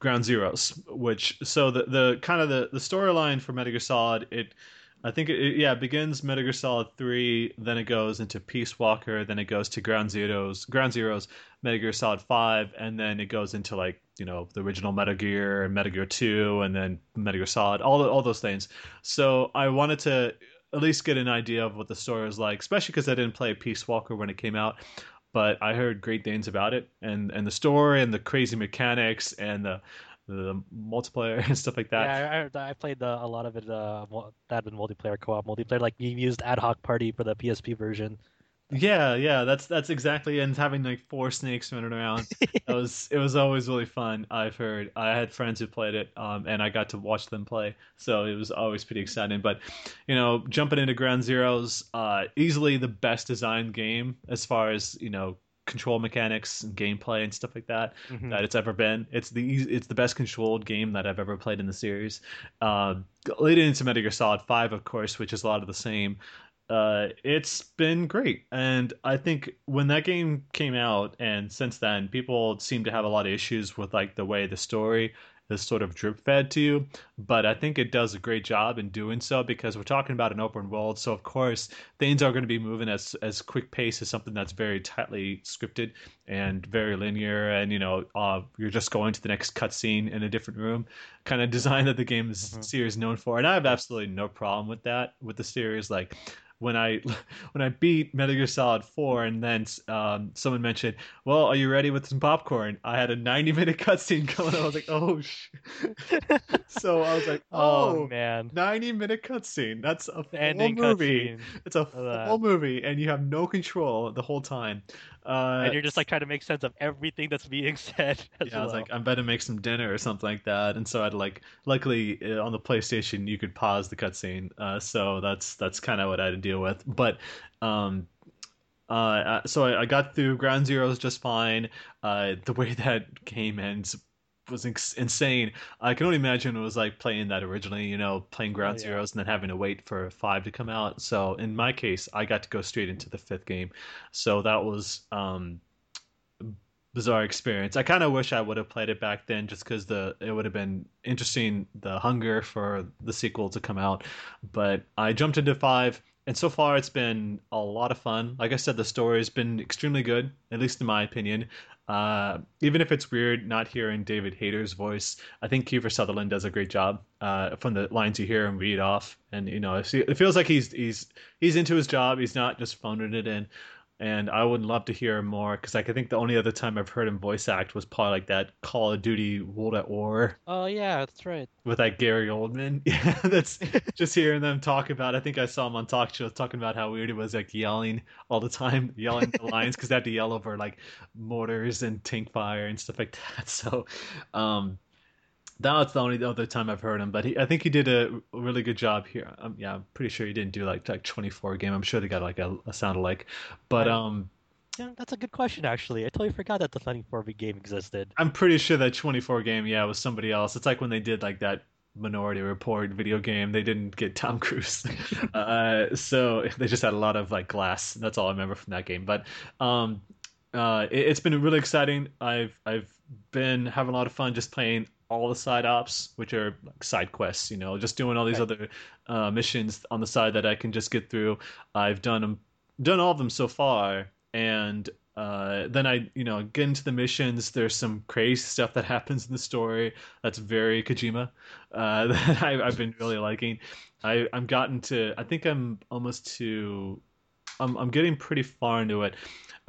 Ground Zeroes. Which so the the kind of the the storyline for Metal Gear Solid it. I think it, yeah it begins Metal Gear Solid three, then it goes into Peace Walker, then it goes to Ground Zeroes, Ground Zeroes, Metal Gear Solid five, and then it goes into like you know the original Metal Gear and Metal Gear two, and then Metal Gear Solid, all the, all those things. So I wanted to at least get an idea of what the story was like, especially because I didn't play Peace Walker when it came out, but I heard great things about it and and the story and the crazy mechanics and the the multiplayer and stuff like that. Yeah, I, I played uh, a lot of it. Uh, that and multiplayer, co-op multiplayer. Like you used Ad Hoc Party for the PSP version. Yeah, yeah, that's that's exactly and having like four snakes running around. It was it was always really fun. I've heard I had friends who played it, um, and I got to watch them play, so it was always pretty exciting. But you know, jumping into Ground Zeroes, uh, easily the best designed game as far as you know control mechanics and gameplay and stuff like that Mhm. that it's ever been. It's the it's the best controlled game that I've ever played in the series. Um, leading into Metal Gear Solid Five, of course, which is a lot of the same. Uh, it's been great, and I think when that game came out, and since then, people seem to have a lot of issues with like the way the story is sort of drip fed to you. But I think it does a great job in doing so because we're talking about an open world, so of course things are going to be moving as as quick pace as something that's very tightly scripted and very linear. And you know uh, you're just going to the next cutscene in a different room kind of design that the game is Mhm. series known for. And i have absolutely no problem with that with the series. Like when I when I beat Metal Gear Solid 4 and then um, someone mentioned, "Well, are you ready with some popcorn?" I had a 90 minute cutscene going. I was like, "Oh sh!" so I was like, Oh "Oh, man, 90 minute cutscene. That's a full movie. It's a full movie, and you have no control the whole time." Uh, and you're just like trying to make sense of everything that's being said. Yeah, I was like, I'm better make some dinner or something like that, and so I'd like. Luckily, uh, on the PlayStation, you could pause the cutscene, uh, so that's that's kind of what I to deal with. But, um, uh, uh, so I, I got through Ground Zeroes just fine. Uh, the way that game ends was ins- insane. I can only imagine it was like playing that originally, you know, playing Ground Oh, yeah. Zeroes and then having to wait for five to come out. So in my case, I got to go straight into the fifth game. So that was um, bizarre experience. I kind of wish I would have played it back then, just because the it would have been interesting the hunger for the sequel to come out. But I jumped into five, and so far it's been a lot of fun. Like I said, the story's been extremely good, at least in my opinion. Uh, even if it's weird not hearing David Hayter's voice, I think Kiefer Sutherland does a great job uh, from the lines you hear him read off, and you know it it feels like he's he's he's into his job. He's not just phoning it in and I would love to hear more because like, I think the only other time I've heard him voice act was probably like that Call of Duty World at War oh yeah, that's right. with like Gary Oldman. Yeah, that's just hearing them talk about. I think I saw him on talk shows talking about how weird it was like yelling all the time, yelling the lines because they had to yell over like mortars and tank fire and stuff like that. So, um, that's the only other time I've heard him, but he, I think he did a really good job here. Um, yeah, I'm pretty sure he didn't do like like 24 game. I'm sure they got like a, a sound alike, but um, Yeah, that's a good question actually. I totally forgot that the 94 bit game existed. I'm pretty sure that 24 game, yeah, was somebody else. It's like when they did like that Minority Report video game, they didn't get Tom Cruise, uh, so they just had a lot of like glass. That's all I remember from that game. But um, uh, it, it's been really exciting. I've I've been having a lot of fun just playing all the side ops, which are like side quests. You know, just doing all these Right. other uh, missions on the side that I can just get through. I've done them, done all of them so far, and uh, then I, you know, get into the missions. There's some crazy stuff that happens in the story that's very Kojima uh, that I, I've been really liking. I, I'm gotten to. I think I'm almost to. I'm I'm getting pretty far into it.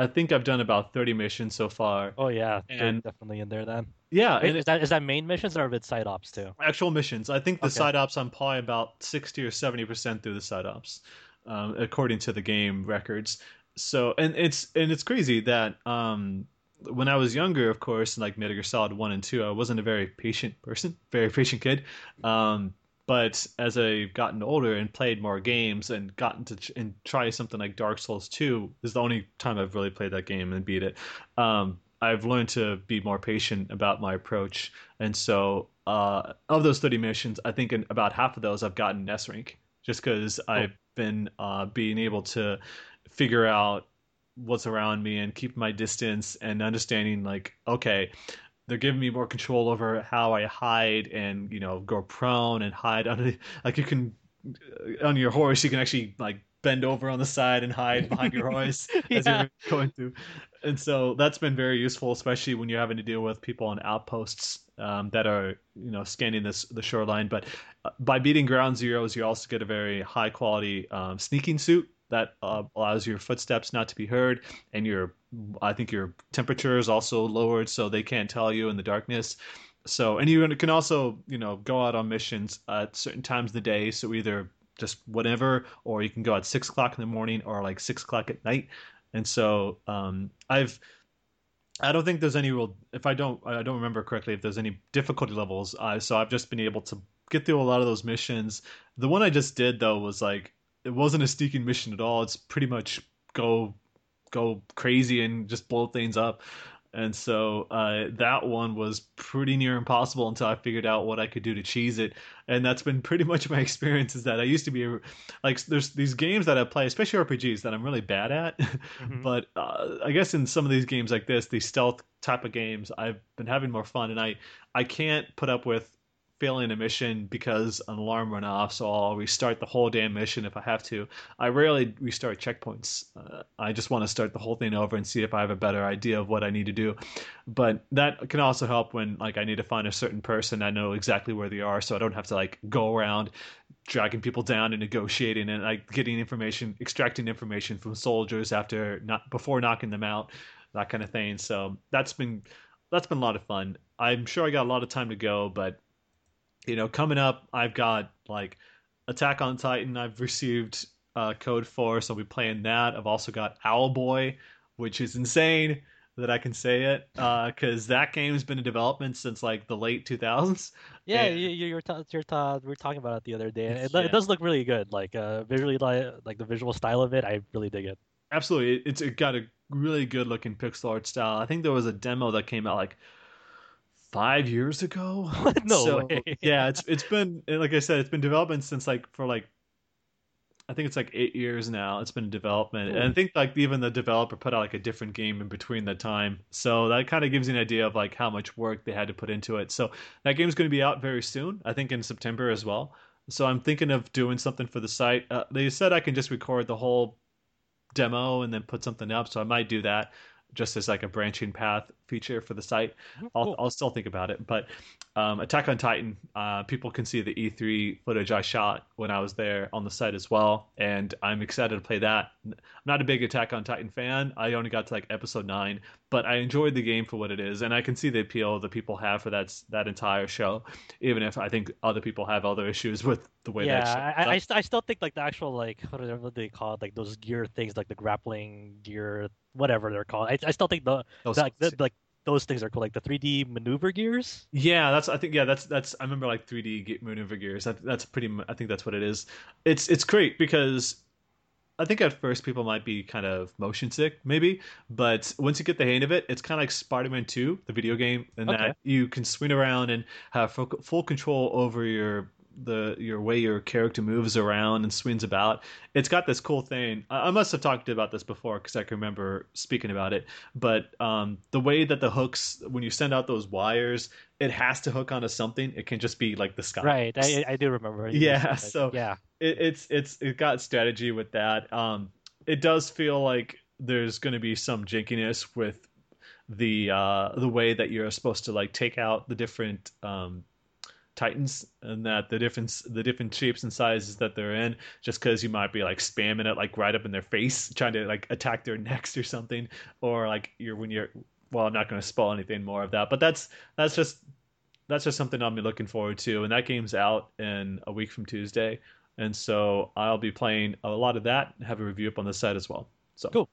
I think I've done about 30 missions so far. Oh yeah, And- definitely in there then. Yeah, Wait, and is that is that main missions or with side ops too? actual missions. I think the Okay. side ops I'm probably about 60 or 70 percent through the side ops, um, according to the game records. So and it's and it's crazy that um, when I was younger, of course, like Metal Gear Solid One and Two, I wasn't a very patient person, very patient kid. Um, but as I've gotten older and played more games and gotten to ch- and try something like Dark Souls Two, is the only time I've really played that game and beat it. Um, I've learned to be more patient about my approach, and so uh, of those thirty missions, I think in about half of those I've gotten S rank, just because I've been uh, being able to figure out what's around me and keep my distance and understanding like okay they're giving me more control over how I hide and you know go prone and hide under like you can uh, on your horse you can actually like bend over on the side and hide behind your horse as you're going through. And so that's been very useful especially when you're having to deal with people on outposts um, that are you know scanning this the shoreline. But uh, by beating Ground Zeroes you also get a very high quality um, sneaking suit that uh, allows your footsteps not to be heard and your i think your temperature is also lowered so they can't tell you in the darkness. So and you can also you know go out on missions at certain times of the day so either just whatever or you can go at six o'clock in the morning or like six o'clock at night. And so um, i've i don't think there's any real if i don't i don't remember correctly if there's any difficulty levels uh, so i've just been able to get through a lot of those missions. The one i just did though was like it wasn't a sneaking mission at all it's pretty much go go crazy and just blow things up and so uh, that one was pretty near impossible until I figured out what I could do to cheese it. And that's been pretty much my experience. Is that I used to be like there's these games that I play, especially RPGs, that I'm really bad at. Mhm. but uh, I guess in some of these games like this, these stealth type of games, I've been having more fun, and I I can't put up with failing a mission because an alarm went off, so I'll restart the whole damn mission if I have to. I rarely restart checkpoints. Uh, I just want to start the whole thing over and see if I have a better idea of what I need to do. But that can also help when like I need to find a certain person. I know exactly where they are, so I don't have to like go around dragging people down and negotiating and like getting information, extracting information from soldiers after not before knocking them out, that kind of thing. So that's been that's been a lot of fun. I'm sure I got a lot of time to go, but you know, coming up, I've got like Attack on Titan. I've received uh, code for, so I'll be playing that. I've also got Owlboy, which is insane that I can say it because that game's been in development since like the late 2000s. Yeah, And- you, you, you're ta- you're ta- we were talking about it the other day, and it, Yeah. it does look really good. Like uh, visually, like, like the visual style of it, I really dig it. Absolutely, It- it's it got a really good looking pixel art style. I think there was a demo that came out like five years ago. no So, way. yeah, it's it's been like I said, it's been development since like for like I think it's like eight years now. It's been in development, and I Hmm. think like even the developer put out like a different game in between the time. So that kind of gives you an idea of like how much work they had to put into it. So that game's going to be out very soon. I think in September as well. So I'm thinking of doing something for the site. Uh, they said I can just record the whole demo and then put something up. So I might do that just as like a branching path feature for the site. I'll, Cool. I'll still think about it. But um, Attack on Titan, uh, people can see the E3 footage I shot when I was there on the site as well, and I'm excited to play that. I'm not a big Attack on Titan fan. I only got to like episode nine, but I enjoyed the game for what it is, and I can see the appeal that people have for that that entire show, even if I think other people have other issues with the way yeah, that. I, I, I, st- I still think like the actual like what are they call it? Like those gear things, like the grappling gear, whatever they're called. I, I still think the, those- like the, like those things are cool, like the 3D maneuver gears. Yeah, that's I think yeah that's that's I remember like 3D maneuver gears. That, that's pretty. I think that's what it is. It's it's great because I think at first people might be kind of motion sick maybe, but once you get the hang of it, it's kind of like Spider-Man 2, the video game, in Okay. that you can swing around and have full control over your the your way your character moves around and swings about. It's got this cool thing. I, I must have talked about this before because I can remember speaking about it. But um, the way that the hooks, when you send out those wires, it has to hook onto something. It can just be like the sky. Right, I, I do remember. Yeah, so yeah, it, it's it's it got strategy with that. Um, it does feel like there's going to be some jinkiness with the uh, the way that you're supposed to like take out the different um, titans and that the different the different shapes and sizes that they're in just because you might be like spamming it like right up in their face trying to like attack their necks or something or like you're when you're well i'm not going to spoil anything more of that but that's that's just that's just something i'll be looking forward to and that game's out in a week from tuesday and so i'll be playing a lot of that and have a review up on the site as well so Cool.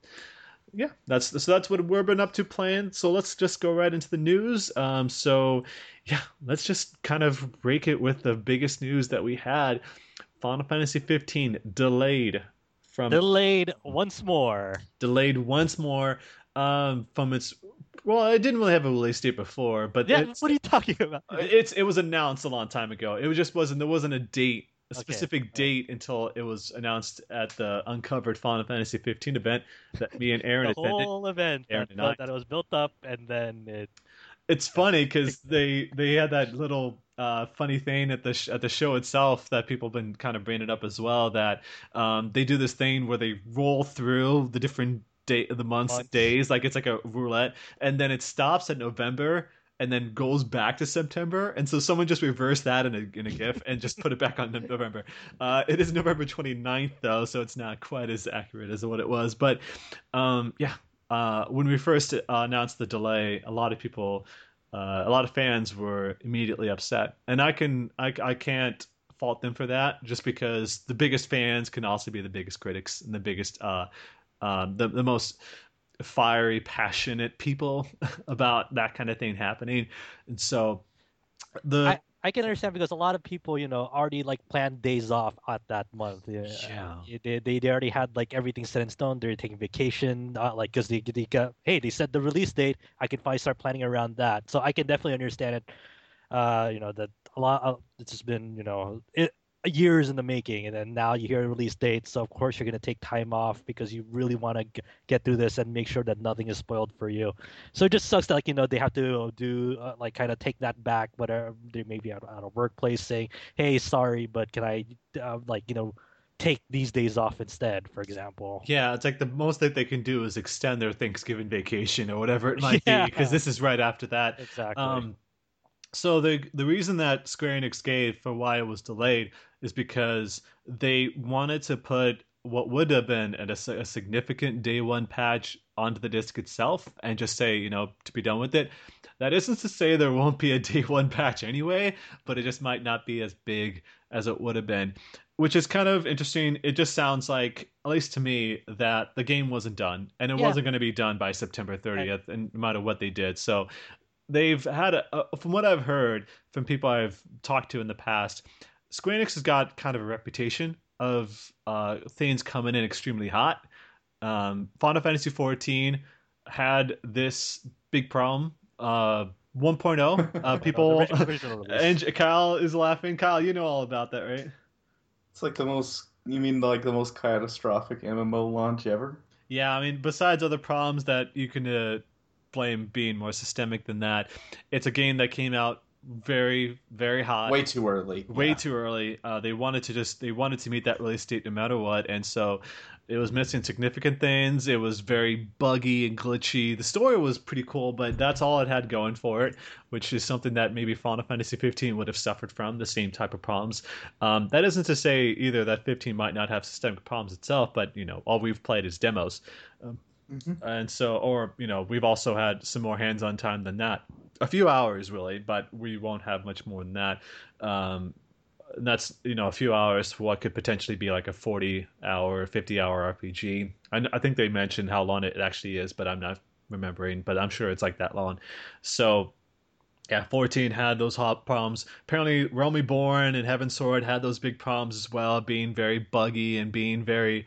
Yeah. That's so that's what we've been up to playing. So let's just go right into the news. Um so yeah let's just kind of break it with the biggest news that we had. Final fantasy 15 delayed from delayed once more. delayed once more um from its well it didn't really have a release date before but Yeah, what are you talking about? it's it was announced a long time ago. It was just wasn't there wasn't a date a Okay, specific date until it was announced at the uncovered final fantasy 15 event that me and aaron the attended whole event Aaron that, and I. that it was built up and then it it's funny because they they had that little uh, funny thing at the sh- at the show itself that people have been kind of bringing up as well that um, they do this thing where they roll through the different day the months, Months. days like it's like a roulette and then it stops at November and then goes back to September. And so someone just reversed that in a in a gif and just put it back on November. Uh, it is November 29th though so it's not quite as accurate as what it was. But um, yeah uh, when we first uh, announced the delay, a lot of people, uh, a lot of fans were immediately upset, and I can I, I can't fault them for that, just because the biggest fans can also be the biggest critics and the biggest uh, um, the the most fiery, passionate people about that kind of thing happening, and so the I, I can understand because a lot of people, you know, already like planned days off at that month. Yeah, Yeah. they, they they already had like everything set in stone. They're taking vacation, uh, like because they they got hey they set the release date. I can finally start planning around that. So I can definitely understand it. Uh, you know that a lot. Of, it's just been you know it, years in the making, and then now you hear a release date. So of course you're gonna take time off because you really want to g- get through this and make sure that nothing is spoiled for you. So it just sucks that like you know they have to do uh, like kind of take that back, whatever they may be at, at a workplace saying, "Hey, sorry, but can I uh, like you know take these days off instead?" For example. Yeah, it's like the most that they can do is extend their Thanksgiving vacation or whatever it might Yeah. be, because this is right after that. Exactly. Um, so the the reason that Square Enix gave for why it was delayed is because they wanted to put what would have been a, a significant day one patch onto the disc itself and just say, you know, to be done with it. That isn't to say there won't be a day one patch anyway, but it just might not be as big as it would have been. Which is kind of interesting. It just sounds like, at least to me, that the game wasn't done, and it Yeah. wasn't going to be done by September 30th, and no matter what they did. So they've had a, a, from what I've heard from people I've talked to in the past, Square Enix has got kind of a reputation of uh, things coming in extremely hot. Um, Final Fantasy XIV had this big problem. Uh, 1.0, uh, people, original release. and Kyle is laughing. Kyle, you know all about that, right? It's like the most. You mean like the most catastrophic MMO launch ever? Yeah, I mean, besides other problems that you can uh, blame being more systemic than that, it's a game that came out very, very hot. Way too early. way Yeah. too early. Uh, they wanted to just they wanted to meet that release date no matter what, and so it was missing significant things. It was very buggy and glitchy. The story was pretty cool, but that's all it had going for it, which is something that maybe Final Fantasy 15 would have suffered from the same type of problems. Um, that isn't to say either that 15 might not have systemic problems itself, but you know all we've played is demos, um, Mhm. and so or you know we've also had some more hands-on time than that, a few hours really, but we won't have much more than that. Um, and that's you know a few hours for what could potentially be like a 40 hour 50 hour rpg I, I think they mentioned how long it actually is but i'm not remembering but i'm sure it's like that long. So yeah 14 had those hot problems. Apparently realm reborn and Heavensward had those big problems as well being very buggy and being very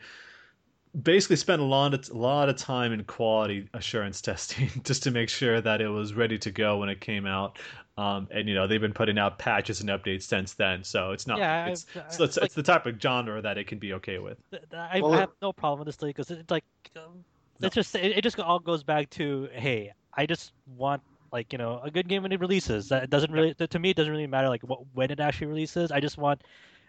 basically spent a lot of a lot of time in quality assurance testing just to make sure that it was ready to go when it came out Um, and you know they've been putting out patches and updates since then, so it's not. Yeah, it's, I've- it's, it's, like- it's the type of genre that it can be okay with. Th- th- I, Well, I have no problem with this league because it's like um, No. it's just it, it just all goes back to hey, I just want like you know a good game when it releases. That doesn't really to, to me it doesn't really matter like what, when it actually releases. I just want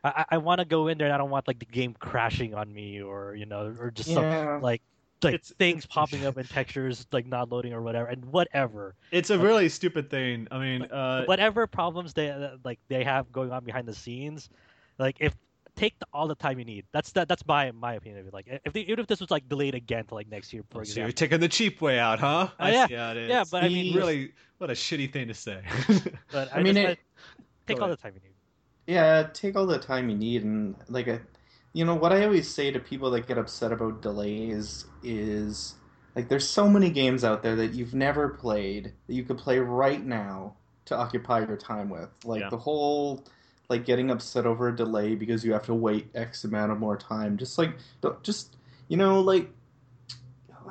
I, I- I want to go in there and I don't want like the game crashing on me or you know or just some like like It's- things popping up in textures like not loading or whatever and whatever It's a Okay. really stupid thing. I mean, uh, whatever problems they uh, like they have going on behind the scenes like if take the, all the time you need that's that that's my my opinion of it like if they, even if this was like delayed again to like next year for example. so you're taking the cheap way out, huh? Oh, I yeah. see how it is. Yeah, but I mean, really, what a shitty thing to say. but I I, mean, just it- wanna take Go all the time you need Yeah, take all the time you need, and like a, you know, what I always say to people that get upset about delays is like, there's so many games out there that you've never played that you could play right now to occupy your time with. Like Yeah. the whole, like getting upset over a delay because you have to wait X amount of more time. Just like, don't just, you know, like.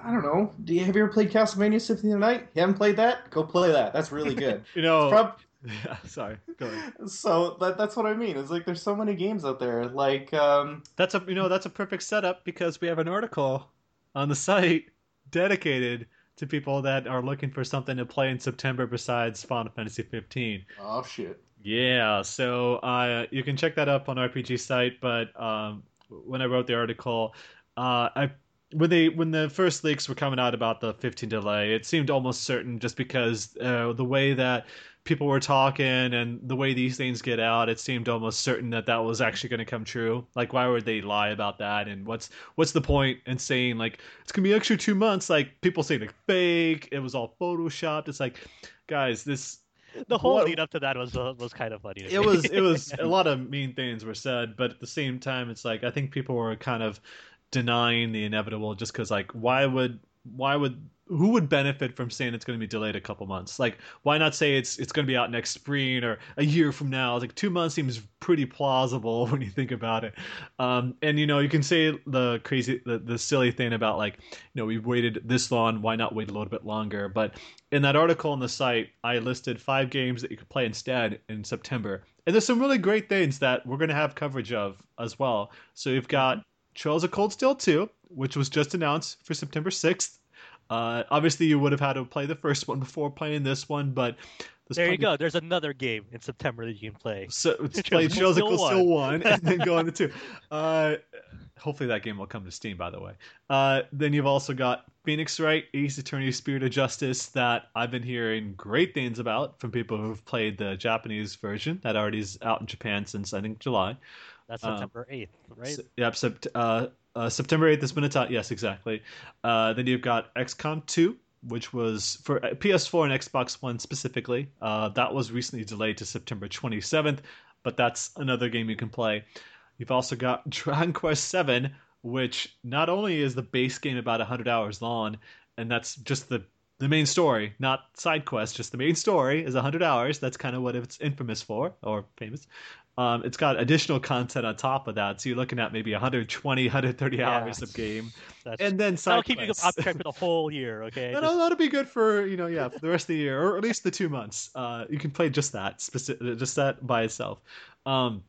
I don't know. Do you have you ever played Castlevania Symphony of the Night? You haven't played that? Go play that. That's really good. you know, Prob- yeah, sorry. So that, that's what I mean. It's like there's so many games out there. Like, um, That's a you know that's a perfect setup because we have an article on the site dedicated to people that are looking for something to play in September besides Final Fantasy 15. oh shit. Yeah, so uh, you can check that up on RPG site. But um, when I wrote the article, uh, I when they when the first leaks were coming out about the 15 delay, it seemed almost certain just because uh, the way that people were talking and the way these things get out, it seemed almost certain that that was actually going to come true. Like, why would they lie about that? And what's what's the point in saying like it's gonna be extra two months? Like people say like fake, it was all photoshopped. It's like, guys, this the whole What- lead up to that was uh, was kind of funny to it was it was a lot of mean things were said but at the same time it's like i think people were kind of denying the inevitable just because like why would why would who would benefit from saying it's going to be delayed a couple months like why not say it's it's going to be out next spring or a year from now like two months seems pretty plausible when you think about it um and you know you can say the crazy the, the silly thing about like you know we've waited this long why not wait a little bit longer but in that article on the site, I listed five games that you could play instead in September. And there's some really great things that we're going to have coverage of as well. So you've got Trails of Cold Steel 2, which was just announced for September 6th. Uh, obviously, you would have had to play the first one before playing this one, but there you go. There's another game in September that you can play. So play Trails of Cold Steel 1 and then go on to 2. Uh, hopefully that game will come to Steam, by the way. Uh, then you've also got Phoenix Wright, Ace Attorney Spirit of Justice, that I've been hearing great things about from people who've played the Japanese version that already is out in Japan since, I think, July. That's Um, September 8th, right? S- yep, sept- uh, uh, September 8th has been a Yes, exactly. Uh, then you've got XCOM 2, which was for uh, PS4 and Xbox One specifically. Uh, that was recently delayed to September 27th, but that's another game you can play. You've also got Dragon Quest 7, which not only is the base game about 100 hours long, and that's just the the main story, not side quests, just the main story is 100 hours. That's kind of what it's infamous for, or famous. Um, it's got additional content on top of that, so you're looking at maybe 120, 130 Yeah. hours of game, That's, and then that'll keep you up track for the whole year. Okay. That'll, that'll be good for you know yeah for the rest of the year or at least the two months. Uh, you can play just that specific, just that by itself. Um,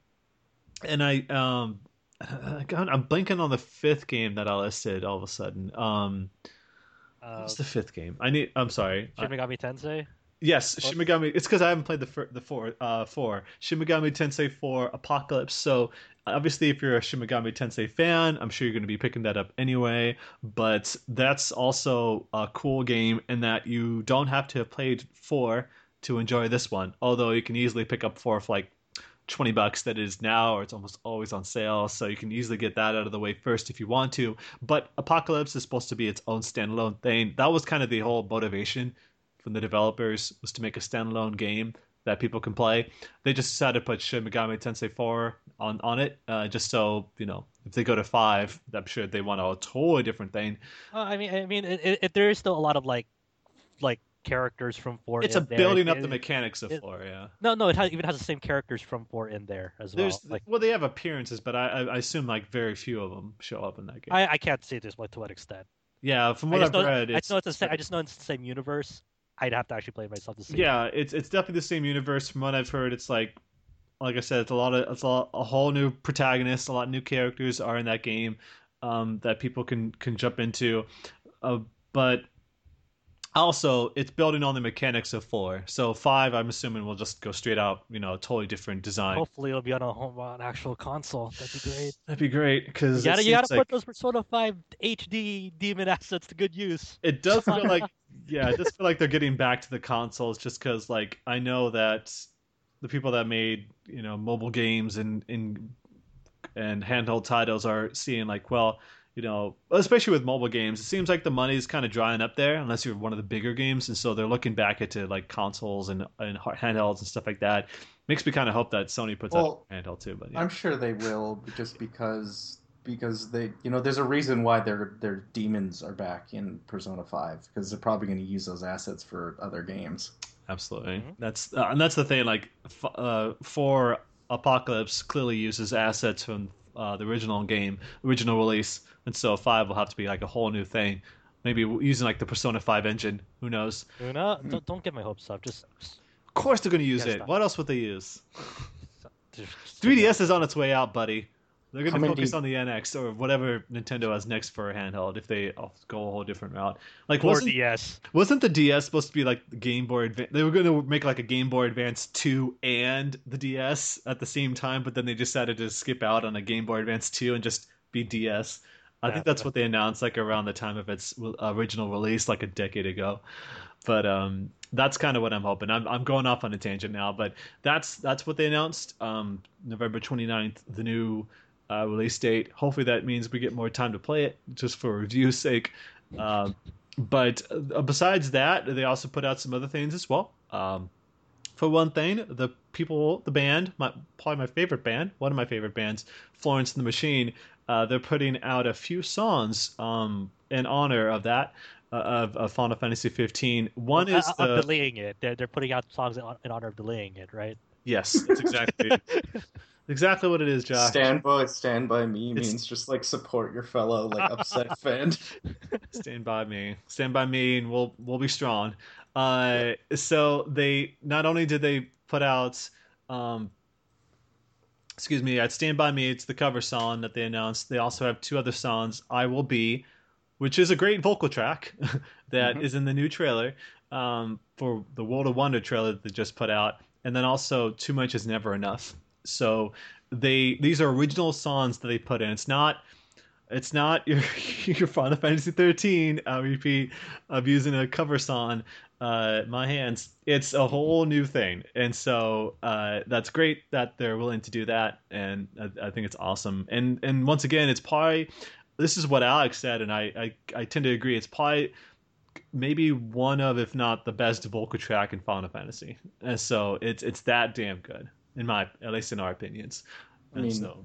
and I um, God, I'm blanking on the fifth game that I listed all of a sudden. Um, uh, what's the fifth game? I need. I'm sorry. Shin Megami Tensei. Yes, What? Shin Megami. It's because I haven't played the fir- the four uh four Shin Megami Tensei four Apocalypse. So obviously, if you're a Shin Megami Tensei fan, I'm sure you're going to be picking that up anyway. But that's also a cool game in that you don't have to have played four to enjoy this one. Although you can easily pick up four for like 20 bucks that it is now or it's almost always on sale so you can easily get that out of the way first if you want to but apocalypse is supposed to be its own standalone thing that was kind of the whole motivation from the developers was to make a standalone game that people can play they just decided to put Shin Megami Tensei 4 on on it uh, just so you know if they go to 5 I'm sure they want a totally different thing Well, I mean, I mean, it, it, there is still a lot of like, like characters from four. it's a there. building up It- the mechanics of 4 yeah No, no, it has, even has the same characters from four in there as well. Like, well they have appearances but I, I I assume like very few of them show up in that game I, I can't say this what to what extent. yeah from what I've know, read I just know it's the same. I just know it's the same universe. I'd have to actually play it myself to see. Yeah, it's it's definitely the same universe. From what I've heard, it's like, like I said, it's a lot of it's a, lot, a whole new protagonist, a lot of new characters are in that game um, that people can can jump into, uh, but also it's building on the mechanics of four. So five, I'm assuming will just go straight out, you know, a totally different design. Hopefully, it'll be on a home on actual console. That'd be great. That'd be great because You gotta, you gotta put those Persona 5 HD demon assets to good use. It does feel like, yeah, it does feel like they're getting back to the consoles just because, like, I know that the people that made, you know, mobile games and and and handheld titles are seeing like, well, you know, especially with mobile games, it seems like the money's kind of drying up there unless you're one of the bigger games, and so they're looking back into like consoles and and handhelds and stuff like that. Makes me kind of hope that Sony puts Well, out a handheld too. But yeah. I'm sure they will, just because because they you know there's a reason why their their demons are back in Persona Five because they're probably going to use those assets for other games. Absolutely. Mhm. That's uh, and that's the thing. Like, f- uh, for Apocalypse clearly uses assets from uh, the original game, original release, and so five will have to be like a whole new thing. Maybe using like the Persona Five engine. Who knows? Una, Hmm. don't, don't get my hopes up. Just, just, Of course they're going to use it. that- What else would they use? 3DS is on its way out, buddy. They're going to focus do- on the NX or whatever Nintendo has next for a handheld if they go a whole different route. Like, Poor wasn't DS. Wasn't the DS supposed to be like the Game Boy Advance? They were going to make like a Game Boy Advance 2 and the DS at the same time, but then they decided to skip out on a Game Boy Advance 2 and just be DS. I Yeah, think that's what they announced like around the time of its original release, like a decade ago. But um, that's kind of what I'm hoping. I'm, I'm going off on a tangent now, but that's that's what they announced. Um, November 29th, the new uh, release date. Hopefully that means we get more time to play it, just for review's sake. Um, but uh, besides that, they also put out some other things as well. Um, for one thing, the people, the band, my, probably my favorite band, one of my favorite bands, Florence and the Machine, uh, they're putting out a few songs um, in honor of that, uh, of, of Final Fantasy 15. One is Uh, uh, the delaying it. They're, they're putting out songs in, in honor of delaying it, right? yes, that's exactly exactly what it is, Josh. Stand by, stand by me It's- means just like support your fellow like upset fan. Stand by me. Stand by me, and we'll we'll be strong. Uh, so they not only did they put out, um, excuse me, at Stand by Me, it's the cover song that they announced. They also have two other songs, I Will Be, which is a great vocal track that is Mhm. in the new trailer um, for the World of Wonder trailer that they just put out, and then also Too Much Is Never Enough. So they these are original songs that they put in. It's not it's not your your Final Fantasy 13 I repeat of using a cover song. Uh, my hands. It's a whole new thing, and so uh, that's great that they're willing to do that, and I, I think it's awesome. And and once again, it's probably this is what Alex said, and I I, I tend to agree. It's probably maybe one of, if not the best vocal track in Final Fantasy, and so it's it's that damn good in my at least in our opinions. I mean, so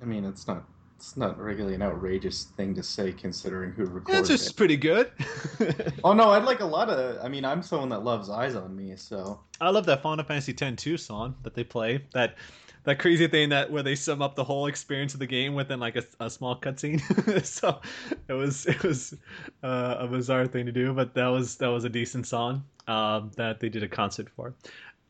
I mean, it's not it's not really an outrageous thing to say considering who recorded it's just it. pretty good. Oh no, I'd like a lot of. I mean, I'm someone that loves Eyes on Me, so I love that Final Fantasy X-2 song that they play. That that crazy thing that where they sum up the whole experience of the game within like a, a small cutscene. so it was it was uh, a bizarre thing to do, but that was that was a decent song um, that they did a concert for.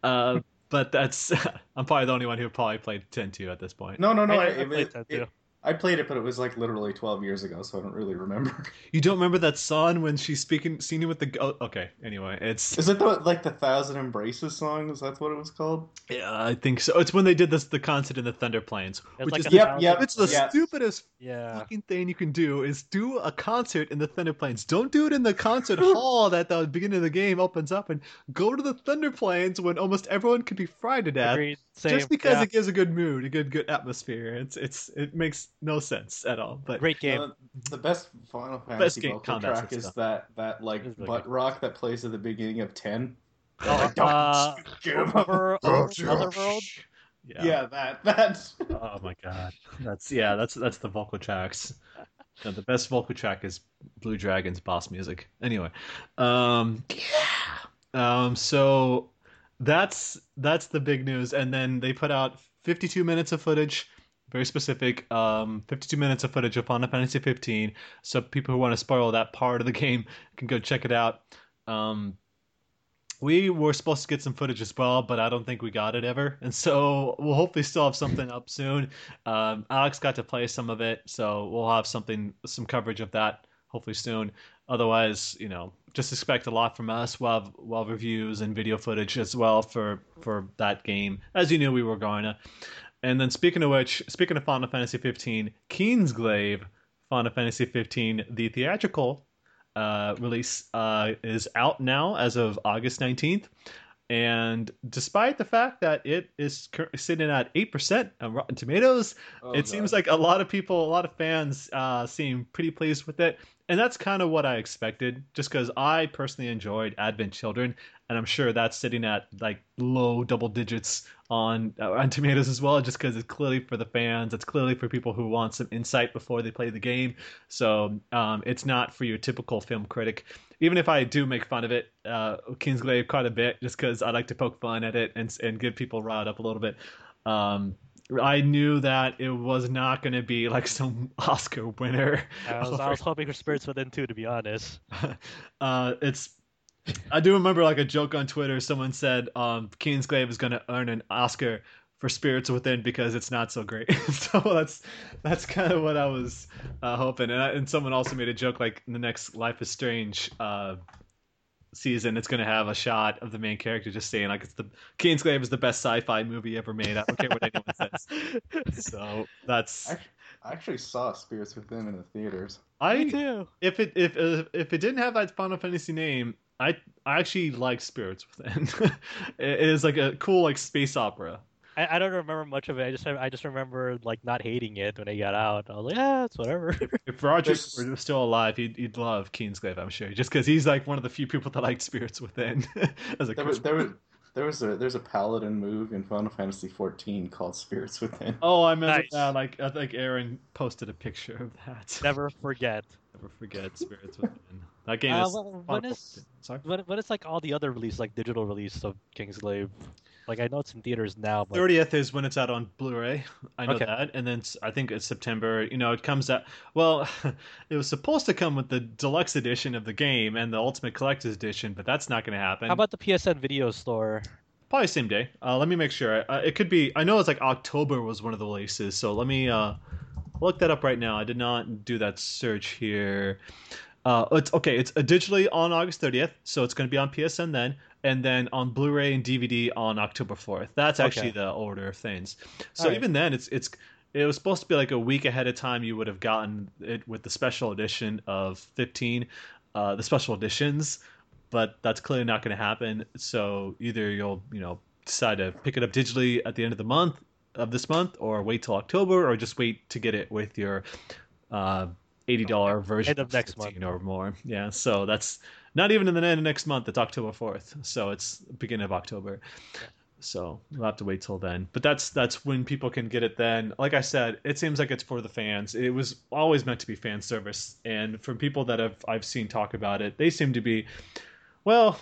Uh, but that's I'm probably the only one who probably played 10-2 at this point. no, no, no. I- I I, it- played that it- too. I played it, but it was like literally 12 years ago, so I don't really remember. You don't remember that song when she's speaking, singing with the. Oh, okay, anyway, it's Is it the like the Thousand Embraces song? Is that what it was called? yeah, I think so. It's when they did this the concert in the Thunder Plains, It's which like is Yep, thousand- yep. it's the yeah. stupidest Yeah. fucking thing you can do is do a concert in the Thunder Plains. Don't do it in the concert hall that the beginning of the game opens up, and go to the Thunder Plains when almost everyone could be fried to death. Agreed. Same. Just because yeah. it gives a good mood, a good good atmosphere. It's it's it makes no sense at all. But Great game. Uh, the best Final Best Fantasy game vocal track is system. that that like really butt good. rock that plays at the beginning of Ten. Oh, uh, over, over, Otherworld. yeah. Yeah, that that. Oh my god. That's yeah. That's that's the vocal tracks. Yeah, the best vocal track is Blue Dragon's boss music. Anyway, um, yeah. Um, so that's that's the big news, and then they put out 52 minutes of footage, very specific. Um, 52 minutes of footage of Final Fantasy 15. So people who want to spoil that part of the game can go check it out. Um, we were supposed to get some footage as well, but I don't think we got it ever. And so we'll hopefully still have something up soon. Um, Alex got to play some of it, so we'll have something, some coverage of that hopefully soon. Otherwise, you know, just expect a lot from us. We'll have, we'll have reviews and video footage as well for for that game, as you knew we were going to. And then speaking of which, speaking of Final Fantasy 15, Kingsglaive Final Fantasy 15, the theatrical uh, release uh, is out now as of August 19th. And despite the fact that it is sitting at 8% on Rotten Tomatoes, oh, it seems like a lot of people, a lot of fans uh, seem pretty pleased with it. And that's kind of what I expected, just because I personally enjoyed Advent Children and I'm sure that's sitting at like low double digits on uh, on Tomatoes as well, just because it's clearly for the fans. It's clearly for people who want some insight before they play the game. So um, it's not for your typical film critic. Even if I do make fun of it, uh, Kingsglaive quite a bit, just because I like to poke fun at it and and get people riled up a little bit. Um, I knew that it was not going to be like some Oscar winner. I was, I was hoping for Spirits Within too, to be honest. uh, it's I do remember like a joke on Twitter. Someone said um, Kingsglaive is going to earn an Oscar for Spirits Within because it's not so great. so that's that's kind of what I was uh, hoping. And, I, and someone also made a joke like the next Life is Strange uh, season, it's going to have a shot of the main character just saying like it's the Kingsglaive is the best sci-fi movie ever made. I don't care what anyone says. So that's. I actually saw Spirits Within in the theaters. I Me too. If it if uh, if it didn't have that Final Fantasy name, I I actually like Spirits Within. it is like a cool like space opera. I, I don't remember much of it. I just I just remember like not hating it when I got out. I was like, yeah, it's whatever. if Roger were still alive, he'd, he'd love Kingsglaive, I'm sure, just because he's like one of the few people that liked Spirits Within. as a there was, there was there was a there's a paladin move in Final Fantasy 14 called Spirits Within. Oh, I remember nice. that. Like I think Aaron posted a picture of that. Never forget. Never forget Spirits Within. That game uh, is. when is sorry? When, when is like all the other release, like digital release of Kingsglaive? Like I know it's in theaters now. Thirtieth is when it's out on Blu-ray. I know okay. that, and then I think it's September. You know, it comes out. Well, it was supposed to come with the deluxe edition of the game and the Ultimate Collector's Edition, but that's not going to happen. How about the PSN Video Store? Probably same day. Uh, let me make sure. Uh, it could be. I know it's like October was one of the releases, so let me uh, look that up right now. I did not do that search here. Uh, it's okay. It's digitally on August 30th, so it's going to be on PSN then, and then on Blu-ray and DVD on October 4th. That's actually okay. the order of things. So right. even then, it's it's it was supposed to be like a week ahead of time. You would have gotten it with the special edition of 15, uh, the special editions, but that's clearly not going to happen. So either you'll you know decide to pick it up digitally at the end of the month of this month, or wait till October, or just wait to get it with your. Uh, eighty dollar version end of next month or more. Yeah, so that's not even in the end of next month. It's October fourth, so it's beginning of October. So we'll have to wait till then. But that's that's when people can get it. Then, like I said, it seems like it's for the fans. It was always meant to be fan service, and from people that have I've seen talk about it, they seem to be, well,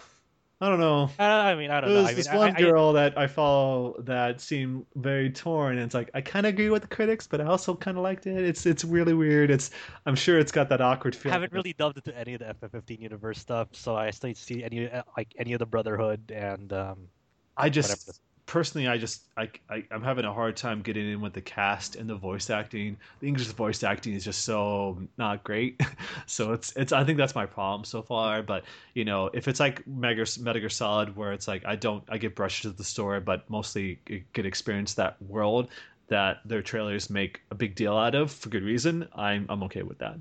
I don't know. Uh, I mean, I don't There's know. I this mean, one I, girl I, that I follow that seemed very torn, and it's like I kind of agree with the critics, but I also kind of liked it. It's it's really weird. It's I'm sure it's got that awkward feeling. I haven't really delved into any of the FF15 universe stuff, so I still see any like any of the Brotherhood and. um I just whatever personally, I just I, I am having a hard time getting in with the cast and the voice acting. The English voice acting is just so not great. so it's it's I think that's my problem so far. But you know, if it's like Metal Gear Solid, where it's like I don't I get brushed to the story, but mostly get experience that world that their trailers make a big deal out of for good reason. I'm I'm okay with that.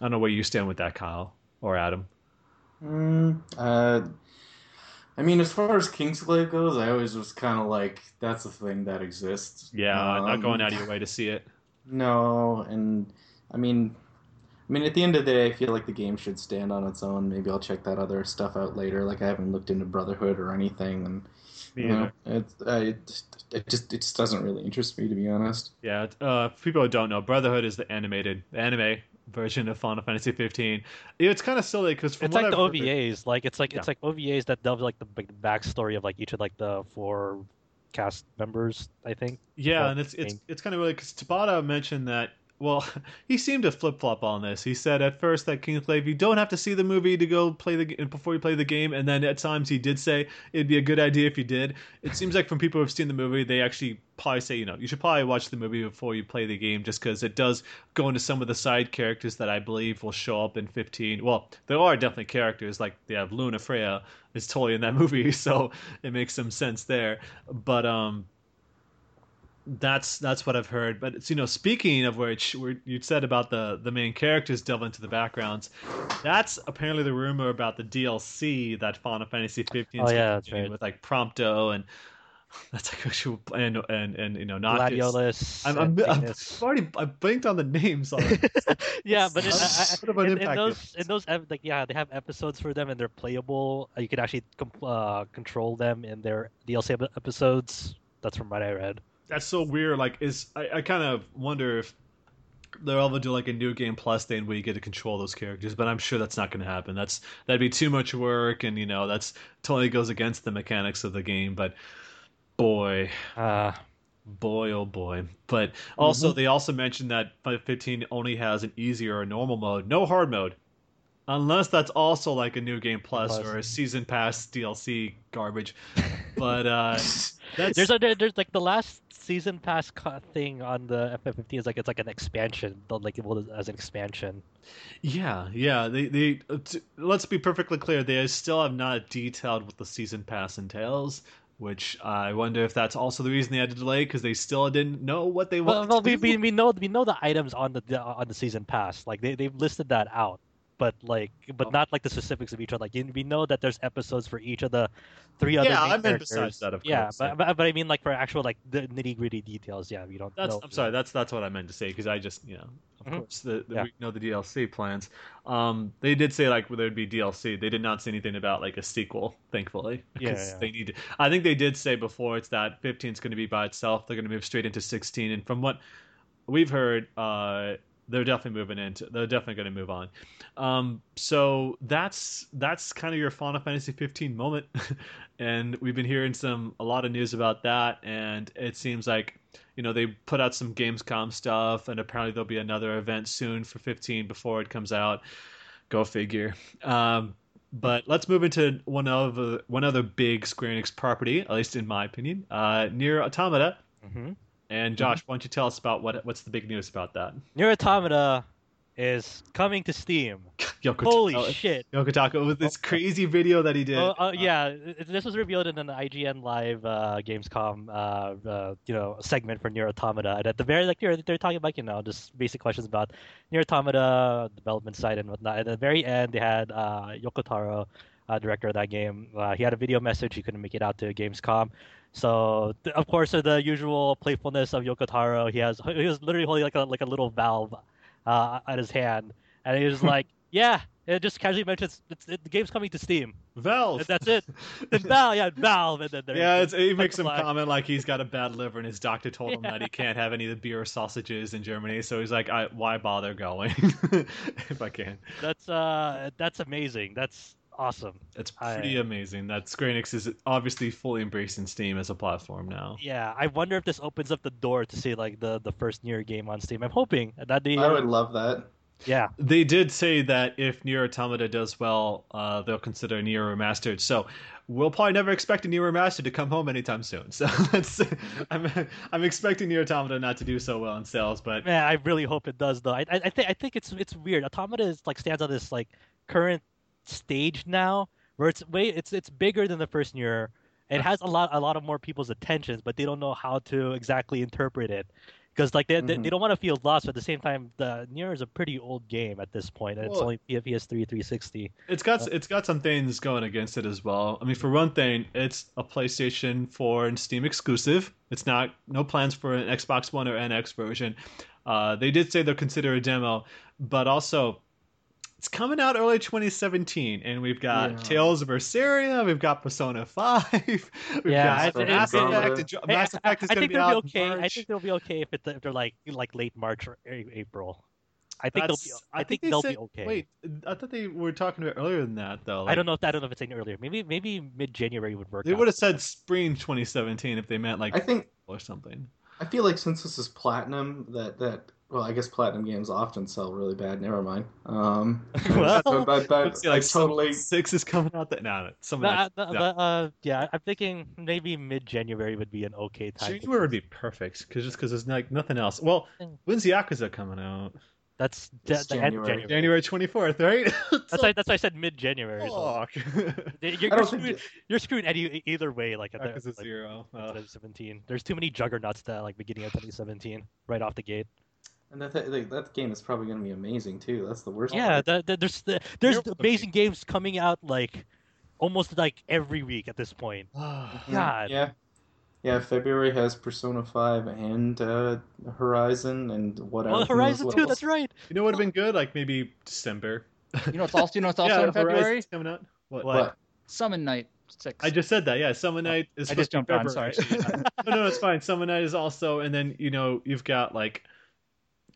I don't know where you stand with that, Kyle or Adam. Mm, uh, I mean, as far as Kingsglaive goes, I always was kind of like, that's a thing that exists. Yeah, um, not going out of your way to see it. No, and I mean, I mean, at the end of the day, I feel like the game should stand on its own. Maybe I'll check that other stuff out later. Like I haven't looked into Brotherhood or anything, and you know, it, uh, it, it just it just doesn't really interest me to be honest. Yeah, uh, people who don't know, Brotherhood is the animated the anime version of Final Fantasy 15. It's kind of silly because it's like I've the OVAs. Heard, like it's like yeah. it's like OVAs that delve like the backstory of like each of like the four cast members. I think. Yeah, and it's it's it's kind of really because Tabata mentioned that well, he seemed to flip flop on this. He said at first that Kingsglaive, you don't have to see the movie to go play the before you play the game, and then at times he did say it'd be a good idea if you did. It seems like from people who've seen the movie, they actually probably say, you know, you should probably watch the movie before you play the game, just because it does go into some of the side characters that I believe will show up in 15. Well, there are definitely characters like they have Lunafreya is totally in that movie, so it makes some sense there. But um that's that's what I've heard. But it's you know, speaking of which, you said about the the main characters delve into the backgrounds, that's apparently the rumor about the DLC that Final Fantasy 15 Oh, yeah, right. with like Prompto and that's like actual and and and you know Noctis. Gladiolus. I'm, I'm, I'm, I've already I blinked on the names. On yeah, but in, I, I, in, in those in those like yeah, they have episodes for them and they're playable. Uh, You can actually uh, control them in their DLC episodes. That's from what I read. That's so weird. Like, is I, I kind of wonder if they'll ever do like a new game plus thing where you get to control those characters, but I'm sure that's not going to happen. That's that'd be too much work, and you know that's totally goes against the mechanics of the game. But boy, Uh, boy, oh boy! But also, Mm-hmm. they also mentioned that Final 15 only has an easier or normal mode, no hard mode. Unless that's also like a new game plus, Plus. or a season pass DLC garbage, but uh, that's there's a there's like the last season pass thing on the FF15 is like it's like an expansion, like well, as an expansion. Yeah, yeah. They they uh, let's be perfectly clear. They still have not detailed what the season pass entails, which I wonder if that's also the reason they had to delay because they still didn't know what they Well, wanted well to we, do. we we know we know the items on the, the on the season pass. Like they they've listed that out, but like but Oh. not like the specifics of each one. Like we know that there's episodes for each of the three other. Yeah, I meant besides that, of yeah, course, but, yeah. but but I mean like for actual like the nitty gritty details. Yeah, we don't. That's know. I'm sorry. That's that's what I meant to say because I just you know of Mhm. course the, the Yeah. we know the DLC plans. Um, they did say like there'd be DLC. They did not say anything about like a sequel, thankfully. Yeah, Because yeah. they need. I think they did say before it's that 15 is going to be by itself. They're going to move straight into 16, and from what we've heard, uh, they're definitely moving into. They're definitely going to move on. Um, so that's that's kind of your Final Fantasy 15 moment, and we've been hearing some a lot of news about that, and it seems like you know they put out some Gamescom stuff, and apparently there'll be another event soon for 15 before it comes out. Go figure. Um, but let's move into one of one other big Square Enix property, at least in my opinion, uh, NieR Automata. hmm And Josh, why don't you tell us about what what's the big news about that? Nier Automata is coming to Steam. Yoko Holy Taro- shit! Yoko Taro with this crazy video that he did. Oh, uh, yeah, this was revealed in an IGN Live uh, Gamescom, uh, uh, you know, segment for Nier Automata. And at the very like, they're, they're talking about you know just basic questions about Nier Automata development side and whatnot. At the very end, they had uh, Yoko Taro, uh, director of that game. Uh, he had a video message. He couldn't make it out to Gamescom. So th- of course, the usual playfulness of Yoko Taro. He has he was literally holding like a like a little valve uh, at his hand, and he was like, "Yeah." It just casually mentions it's, it, the game's coming to Steam. Valve. And that's it. And Valve, yeah, Valve, and then there- Yeah, it's, he makes some comment like he's got a bad liver and his doctor told him that he can't have any of the beer or sausages in Germany. So he's like, I, "Why bother going if I can?" That's uh, that's amazing. That's awesome. It's pretty I- amazing that Square Enix is obviously fully embracing Steam as a platform now. Yeah, I wonder if this opens up the door to see like the the first Nier game on Steam. I'm hoping that they. I would love that. yeah They did say that if Nier Automata does well, uh, they'll consider Nier Remastered. So we'll probably never expect a Nier Remastered to come home anytime soon. So that's I'm I'm expecting Nier Automata not to do so well in sales, but man, I really hope it does though. I I, I think I think it's it's weird. Automata is like stands on this like current stage now where it's way it's it's bigger than the first Nier. It has a lot a lot of more people's attentions, but they don't know how to exactly interpret it. Because like they, they, Mhm. they don't want to feel lost, but at the same time, the Nier is a pretty old game at this point, and it's Well- only PS3 360. It's got it's got some things going against it as well. I mean, for one thing, it's a PlayStation 4 and Steam exclusive. It's not no plans for an Xbox One or NX version. Uh, they did say they'll consider a demo, but also it's coming out early 2017, and we've got Yeah. Tales of Berseria, we've got Persona 5, we've Yeah, I got think- Mass Effect. Hey, Mass I- Effect is I, going to think be they'll out be okay. I think they'll be okay if, it, if they're like like late March or April. I think they'll be. That's- I, think, they they'll said- be okay. Wait, I thought they were talking about earlier than that though. I don't know if I don't know if it's any earlier. Maybe maybe mid January would work. They would have said them. spring 2017 if they meant like I think or something. I feel like since this is platinum, that that Well, I guess platinum games often sell really bad. Never mind. Um, Well, but, but, but Let's I like totally. six is coming out. That no, no, some of No, that. uh, no. but, uh, yeah, I'm thinking maybe mid-January would be an okay time. to January would be perfect because just because there's like nothing else. Well, when's Yakuza coming out? That's the, It's the end of January. January. January twenty fourth, right? That's why, that's why I said mid-January. So. You're, I you're, screwed, you're screwed any, either way. Like at the, Yakuza like, zero. Uh, 2017. There's too many juggernauts that like beginning of 2017, right off the gate. And that, that, that game is probably going to be amazing too. That's the worst. Yeah, the, the, there's the, there's Miracle amazing games coming out like almost like every week at this point. God. Yeah. Yeah, February has Persona 5 and uh, Horizon and what Well, else? Horizon what 2, that's right. you know what would have been good? Like maybe December. You know, it's also you know it's also yeah, in February. Horizon's coming out. What? What? What? Summon Night Six. I just said that. Yeah, Summon Night is. I just supposed to be jumped on, sorry. no, no, it's fine. Summon Night is also, and then you know you've got like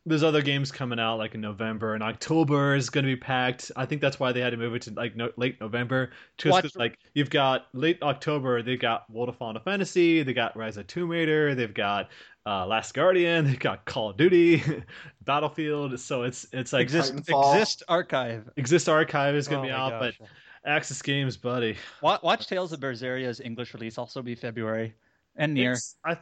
there's other games coming out like in November and October is going to be packed. I think that's why they had to move it to like no, late November. Just What? 'cause, like you've got late October, they've got World of Final Fantasy, they got Rise of Tomb Raider, they've got uh, Last Guardian, they've got Call of Duty, Battlefield. So it's it's like exist exist archive. Exist Archive is going Oh to be out, gosh. but Access Games, buddy. Watch, watch Tales of Berseria's English release also be February and near. It's- I,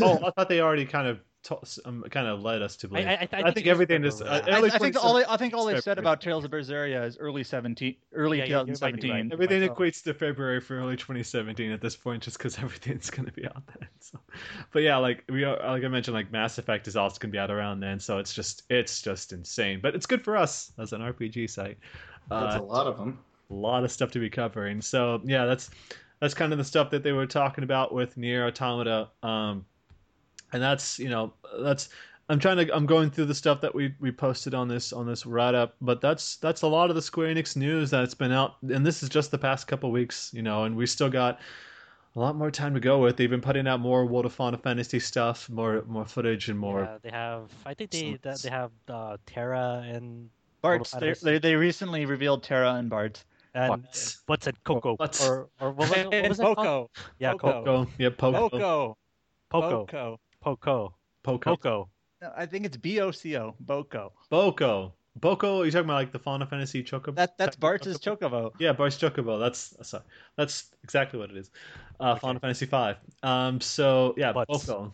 oh, I thought they already kind of to, um, kind of led us to believe. I, I, I think, think everything is- February. uh, I, I think all they, I think all they've said about Tales of Berseria is early seventeen, early Yeah, you- you might be 2017. right. Everything myself. equates to February for early 2017 at this point, just because everything's going to be out then. So, but yeah, like we are, like I mentioned, like Mass Effect is also going to be out around then, so it's just it's just insane. But it's good for us as an RPG site. That's Uh, a lot of them. a lot of stuff to be covering. So yeah, that's that's kind of the stuff that they were talking about with Nier Automata. Um, and that's you know that's I'm trying to I'm going through the stuff that we we posted on this on this write up, but that's that's a lot of the Square Enix news that's been out, and this is just the past couple weeks, you know, and we still got. A lot more time to go with. They've been putting out more World of Final Fantasy stuff, more more footage, and more. Yeah, they have. I think they that they have uh, Terra and Bart's they, they they recently revealed Terra and Bart. and Butts. what's it Coco Butts. or or what was it, what was it called? Poco. Yeah, Poco. Coco. Poco, yeah, Poco, Poco. Poco. Poco. Poco. Poco, Poco. No, I think it's B O C O. Boko. Boko, Boko. Are you talking about like the Final Fantasy Chocobo? That that's Bart's Chocobo? Chocobo. Yeah, Bart's Chocobo. That's sorry. That's exactly what it is. Uh, Okay. Final Fantasy Five. Um. So yeah, Butts. Boko.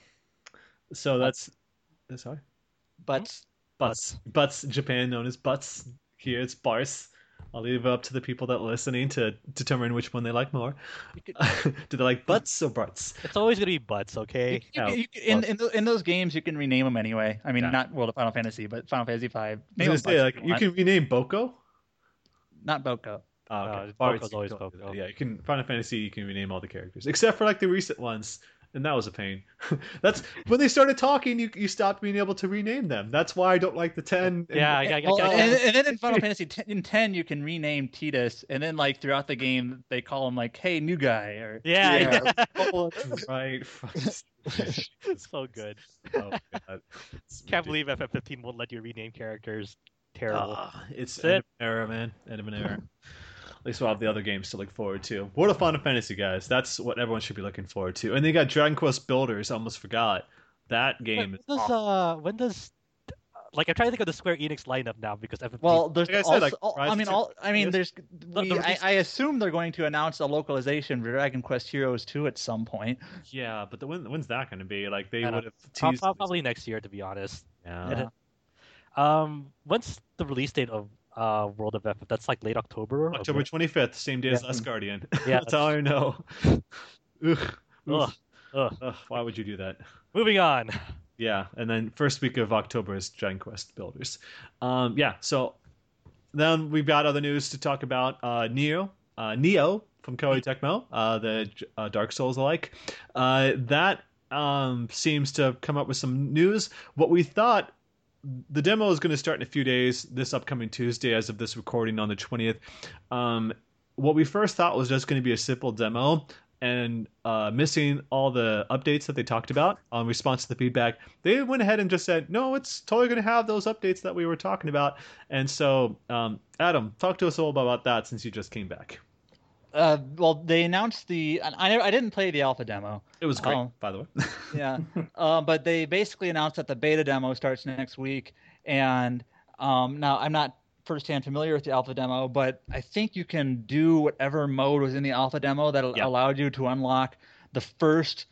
So that's sorry. But Butts. Butts. Japan known as Butts. Here it's Bars. I'll leave it up to the people that are listening to determine which one they like more. Could- Do they like Butts or Barts? It's always gonna be butts, okay? you, Yeah, you, you, in in, tho- in those games you can rename them anyway. I mean, Yeah. not World of Final Fantasy, but Final Fantasy Five. Name was them gonna say like if you can rename Boko. not Boko. Oh, Uh, okay. Boko's you always can totally do Boko. Yeah, you can Final Fantasy. You can rename all the characters except for like the recent ones, and that was a pain. That's when they started talking. You you stopped being able to rename them. That's why I don't like the ten. and- Yeah, yeah, yeah. Well, yeah, and, and then in Final Fantasy t- in ten, you can rename Tidus, and then like throughout the game, they call him like, "Hey, new guy," or Yeah, Yeah. yeah. Right. it's so good. Oh, God. Can't believe FF15 won't let you rename characters. Terrible. Ah, it's That's end it. of an era, man. End of an era. At least we'll have the other games to look forward to. World of Final Fantasy, guys. That's what everyone should be looking forward to. And they got Dragon Quest Builders. I Almost forgot that game. when is does awesome. uh when does like I'm trying to think of the Square Enix lineup now because FF15 well, there's Like I said, also, like, all- I mean, all I mean, there's we, the I, release- I assume they're going to announce a localization for Dragon Quest Heroes 2 at some point. Yeah, but the, when, when's that going to be? Like they would have teased. prob- probably next year to be honest. Yeah. Yeah. Um, when's the release date of uh World of FF? That's like late October. October twenty fifth, same day as Yeah. Last Guardian. Yeah. that's all I know. Ugh. Ugh, ugh. Ugh, why would you do that? Moving on. Yeah, and then first week of October is Dragon Quest Builders. Um, yeah, so then we've got other news to talk about. Uh, Nioh, uh, Nioh from Koei Tecmo, uh, the uh, Dark Souls alike. Uh, that um, seems to come up with some news. What we thought the demo is going to start in a few days, this upcoming Tuesday, as of this recording on the 20th. Um, what we first thought was just going to be a simple demo and uh, missing all the updates that they talked about on response to the feedback. They went ahead and just said, no, it's totally going to have those updates that we were talking about. And so, um, Adam, talk to us all about that since you just came back. Uh, well, they announced the. I I didn't play the alpha demo. It was great, Oh. by the way. Yeah, uh, but they basically announced that the beta demo starts next week, and um, now I'm not firsthand familiar with the alpha demo, but I think you can do whatever mode was in the alpha demo that Yeah. allowed you to unlock the first.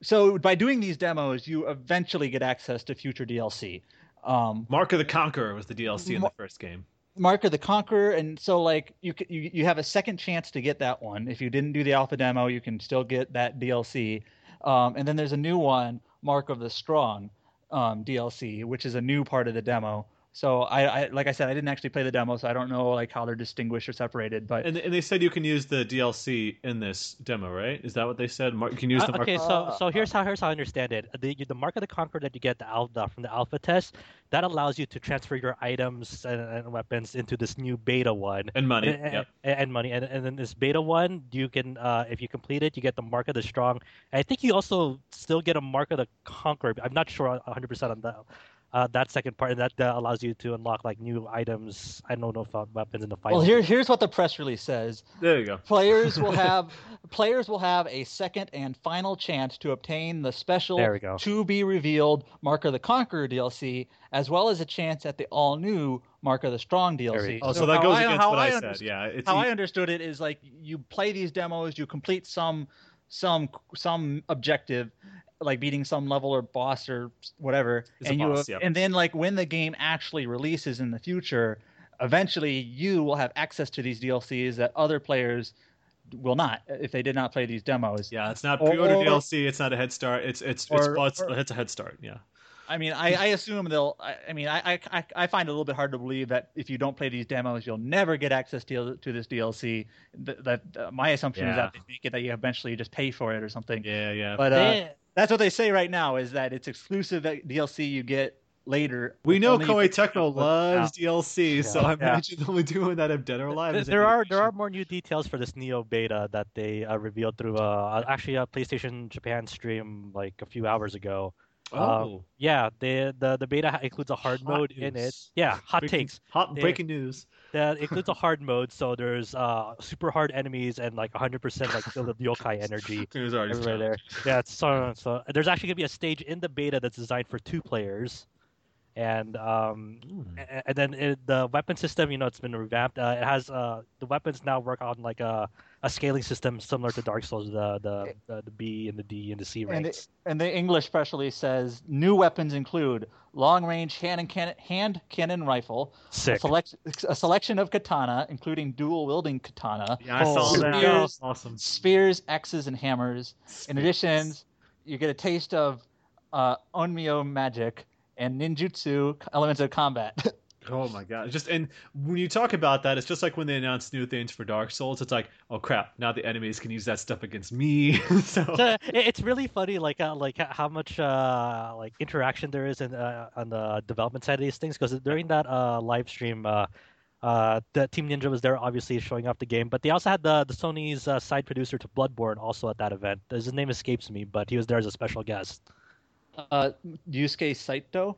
So by doing these demos, you eventually get access to future DLC. Um, Mark of the Conqueror was the DLC in the first game. Mark of the Conqueror, and so like you, you you have a second chance to get that one. If you didn't do the alpha demo, you can still get that DLC. Um, and then there's a new one, Mark of the Strong um, DLC, which is a new part of the demo. So I, I like I said, I didn't actually play the demo, so I don't know like how they're distinguished or separated. But And, and they said you can use the DLC in this demo, right? Is that what they said? Mark, you can use the Uh, Mark. okay, so Uh, so here's how here's how I understand it. The the mark of the conqueror that you get the alpha from the alpha test that allows you to transfer your items and, and weapons into this new beta one. and money. And, Yep. and, and money, and, and then this beta one, you can, uh, if you complete it, you get the mark of the strong. And I think you also still get a mark of the conqueror. I'm not sure 100 percent on that. Uh, that second part, that, that allows you to unlock like new items. I don't know if uh, weapons in the fight. well, here here's what the press release says. There you go. Players will have players will have a second and final chance to obtain the special There we go. to be revealed Mark of the Conqueror DLC, as well as a chance at the all new Mark of the Strong DLC. Oh, so, that goes I- against what I, I said. Yeah, it's How e- I understood it is like you play these demos, you complete some some some objective, like beating some level or boss or whatever, It's a and you boss, yep. and then like when the game actually releases in the future, eventually you will have access to these DLCs that other players will not if they did not play these demos. yeah, it's not Or- pre-order or- DLC. It's not a head start. It's it's it's, Or- well, it's, or- it's a head start. Yeah. I mean, I, I assume they'll. I, I mean, I, I- I I find it a little bit hard to believe that if you don't play these demos, you'll never get access to to this DLC. That, that uh, my assumption is that they make it that you eventually just pay for it or something. Yeah, yeah. But uh, They- that's what they say right now is that it's exclusive DLC you get later. we know Koei it's Tecmo out. loves DLC, so I Yeah. imagine only doing that if Dead or Alive. There, is there are there are more new details for this Nioh beta that they uh, revealed through uh, actually a PlayStation Japan stream like a few hours ago. Oh, Yeah, the the, the beta includes a hard Hot mode in it. Yeah, hot breaking, takes. hot Yeah. breaking news. That includes a hard mode, so there's uh super hard enemies and like 100% like filled with yokai energy News everywhere there. Yeah, it's so so. There's actually gonna be a stage in the beta that's designed for two players, and um Mm. and then it, the weapon system, you know, it's been revamped. Uh, it has uh, the weapons now work on like a, a scaling system similar to Dark Souls, the the, the, the B and the D and the C And ranks. the, and the English press release says new weapons include long range hand and cannon, hand cannon rifle, a, select, a selection of katana, including dual wielding katana, Yeah, I Oh, saw that. spears. Awesome. spears, axes, and hammers. In addition, you get a taste of uh, Onmyo magic and ninjutsu elements of combat. Oh my god! Just and when you talk about that, it's just like when they announced new things for Dark Souls. It's like, oh crap! Now the enemies can use that stuff against me. so So, it's really funny, like uh, like how much uh, like interaction there is in uh, on the development side of these things. Because during that uh, live stream, uh, uh, the Team Ninja was there, obviously showing off the game. But they also had the the Sony's uh, side producer to Bloodborne also at that event. His name escapes me, but he was there as a special guest. Uh, Yusuke Saito.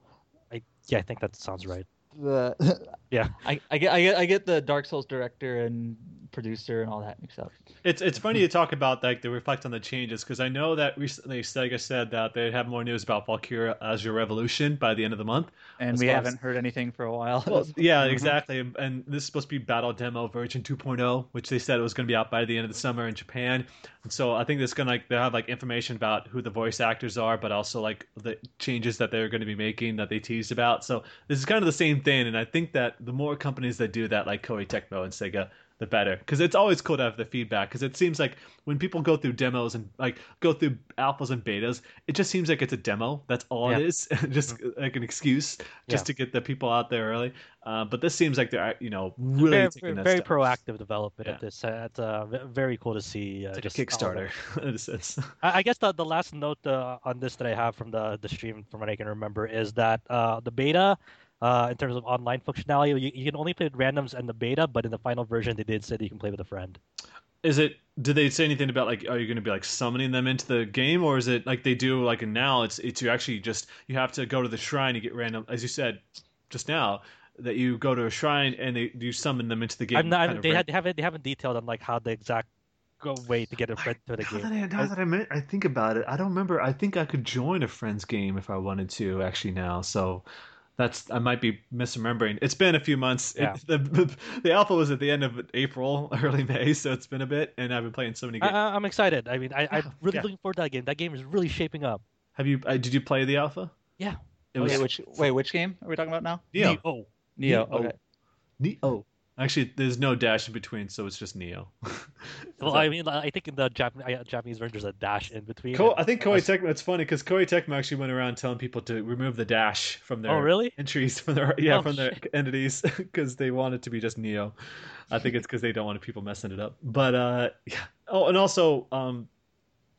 I, yeah, I think that sounds right. The Yeah. I, I get I get I get the Dark Souls director and producer and all that mixed up. it's it's funny to talk about like the reflect on the changes because I know that recently Sega said that they'd have more news about Valkyria Azure Revolution by the end of the month. And we haven't heard anything for a while. Well, yeah, Mhm. exactly. And, and this is supposed to be Battle Demo version 2.0, which they said it was going to be out by the end of the summer in Japan. And so I think this going to like they have like information about who the voice actors are, but also like the changes that they're going to be making that they teased about. So this is kind of the same thing, and I think that the more companies that do that, like Koei Tecmo and Sega, the better. Because it's always cool to have the feedback. Because it seems like when people go through demos and like go through alphas and betas, it just seems like it's a demo. That's all it Yeah. is, just like an excuse just Yeah. to get the people out there early. Uh, but this seems like they're you know really very taking that very proactive development Yeah. of this. Uh, it's uh, very cool to see. Uh, It's like just a Kickstarter in a sense. I I guess the, the last note uh, on this that I have from the, the stream, from what I can remember, is that uh, the beta, uh, in terms of online functionality, you, you can only play with randoms in the beta, but in the final version, they did say that you can play with a friend. Is it? Did they say anything about like? Are you going to be like summoning them into the game, or is it like they do like now? It's it's you actually just you have to go to the shrine. You get random, as you said just now. that you go to a shrine and they you summon them into the game. I'm not. kind of they, had, they haven't. They haven't detailed on like how the exact way to get a friend to the now game. That I, now that I, meant, I think about it, I don't remember. I think I could join a friend's game if I wanted to. Actually, now, so that's I might be misremembering. It's been a few months. It- the, the alpha was at the end of April, early May, so it's been a bit, and I've been playing so many games. I- I'm excited. I mean, I, I'm Yeah, really yeah. looking forward to that game. That game is really shaping up. Have you? Uh, did you play the alpha? Yeah. It was yeah, Wait, which wait, which game are we talking about now? Nioh. Oh, Nioh. Nioh. Okay. Nioh. Actually, there's no dash in between, so it's just Nioh. well, I mean, I think in the Jap- Japanese version there's a dash in between. Ko- I think Koei Tecmo. It's funny because Koei Tecmo actually went around telling people to remove the dash from their Oh, really? entries from their yeah Oh, from their entities because they want it to be just Nioh. I think it's because they don't want people messing it up. But uh, yeah. Oh, and also um,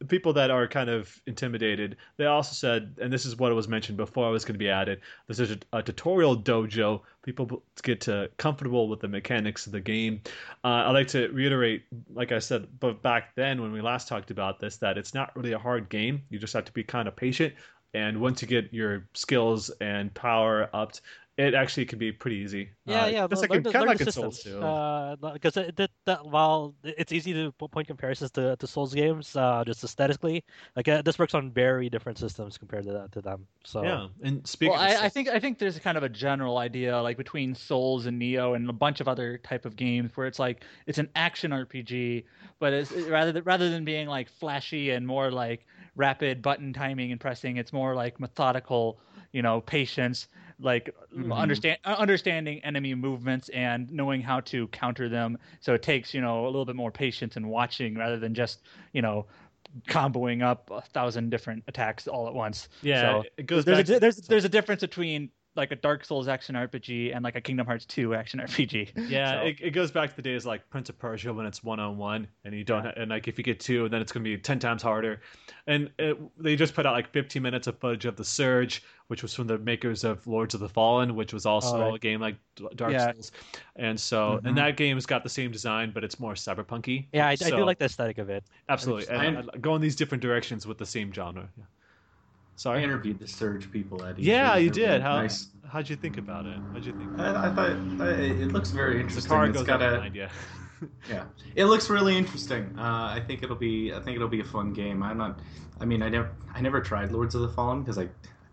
the people that are kind of intimidated, they also said, and this is what was mentioned before I was going to be added. This is a, a tutorial dojo. People get to comfortable with the mechanics of the game. Uh, I like to reiterate, like I said, but back then when we last talked about this, that it's not really a hard game. You just have to be kind of patient. And once you get your skills and power upped, it actually can be pretty easy. Yeah, Uh, yeah. just learn like, the- kind of like the in Souls systems. too. Uh, because it, that, that while it's easy to po- point comparisons to, to Souls games, uh, just aesthetically, like uh, this works on very different systems compared to that, to them. So yeah, and speaking Well, of I, I think I think there's kind of a general idea like between Souls and Nioh and a bunch of other type of games where it's like it's an action RPG, but it's it- rather than, rather than being like flashy and more like rapid button timing and pressing, it's more like methodical, you know, patience, like Mhm. understand uh, understanding enemy movements and knowing how to counter them. So it takes you know a little bit more patience and watching rather than just you know comboing up a thousand different attacks all at once. yeah, so it goes there's a, there's there's a difference between like a Dark Souls action RPG and like a Kingdom Hearts 2 action RPG. Yeah, So- it, it goes back to the days like Prince of Persia when it's one on one, and you don't, ha- and like if you get two, then it's gonna be ten times harder. And it, they just put out like 15 minutes of footage of the Surge, which was from the makers of Lords of the Fallen, which was also Oh, right. a game like Dark Yeah. Souls. And so, Mhm. and that game's got the same design, but it's more cyberpunky. yeah, I, I do like the aesthetic of it. absolutely, and, and go in these different directions with the same genre. Yeah. I interviewed the Surge people at Yeah, E3. you They're did. How nice. how'd you think about it? How'd you think? I, I thought uh, it looks very interesting. the car It's goes got a behind you. yeah, it looks really interesting. Uh, I think it'll be I think it'll be a fun game. I'm not. I mean, I never I never tried Lords of the Fallen because I,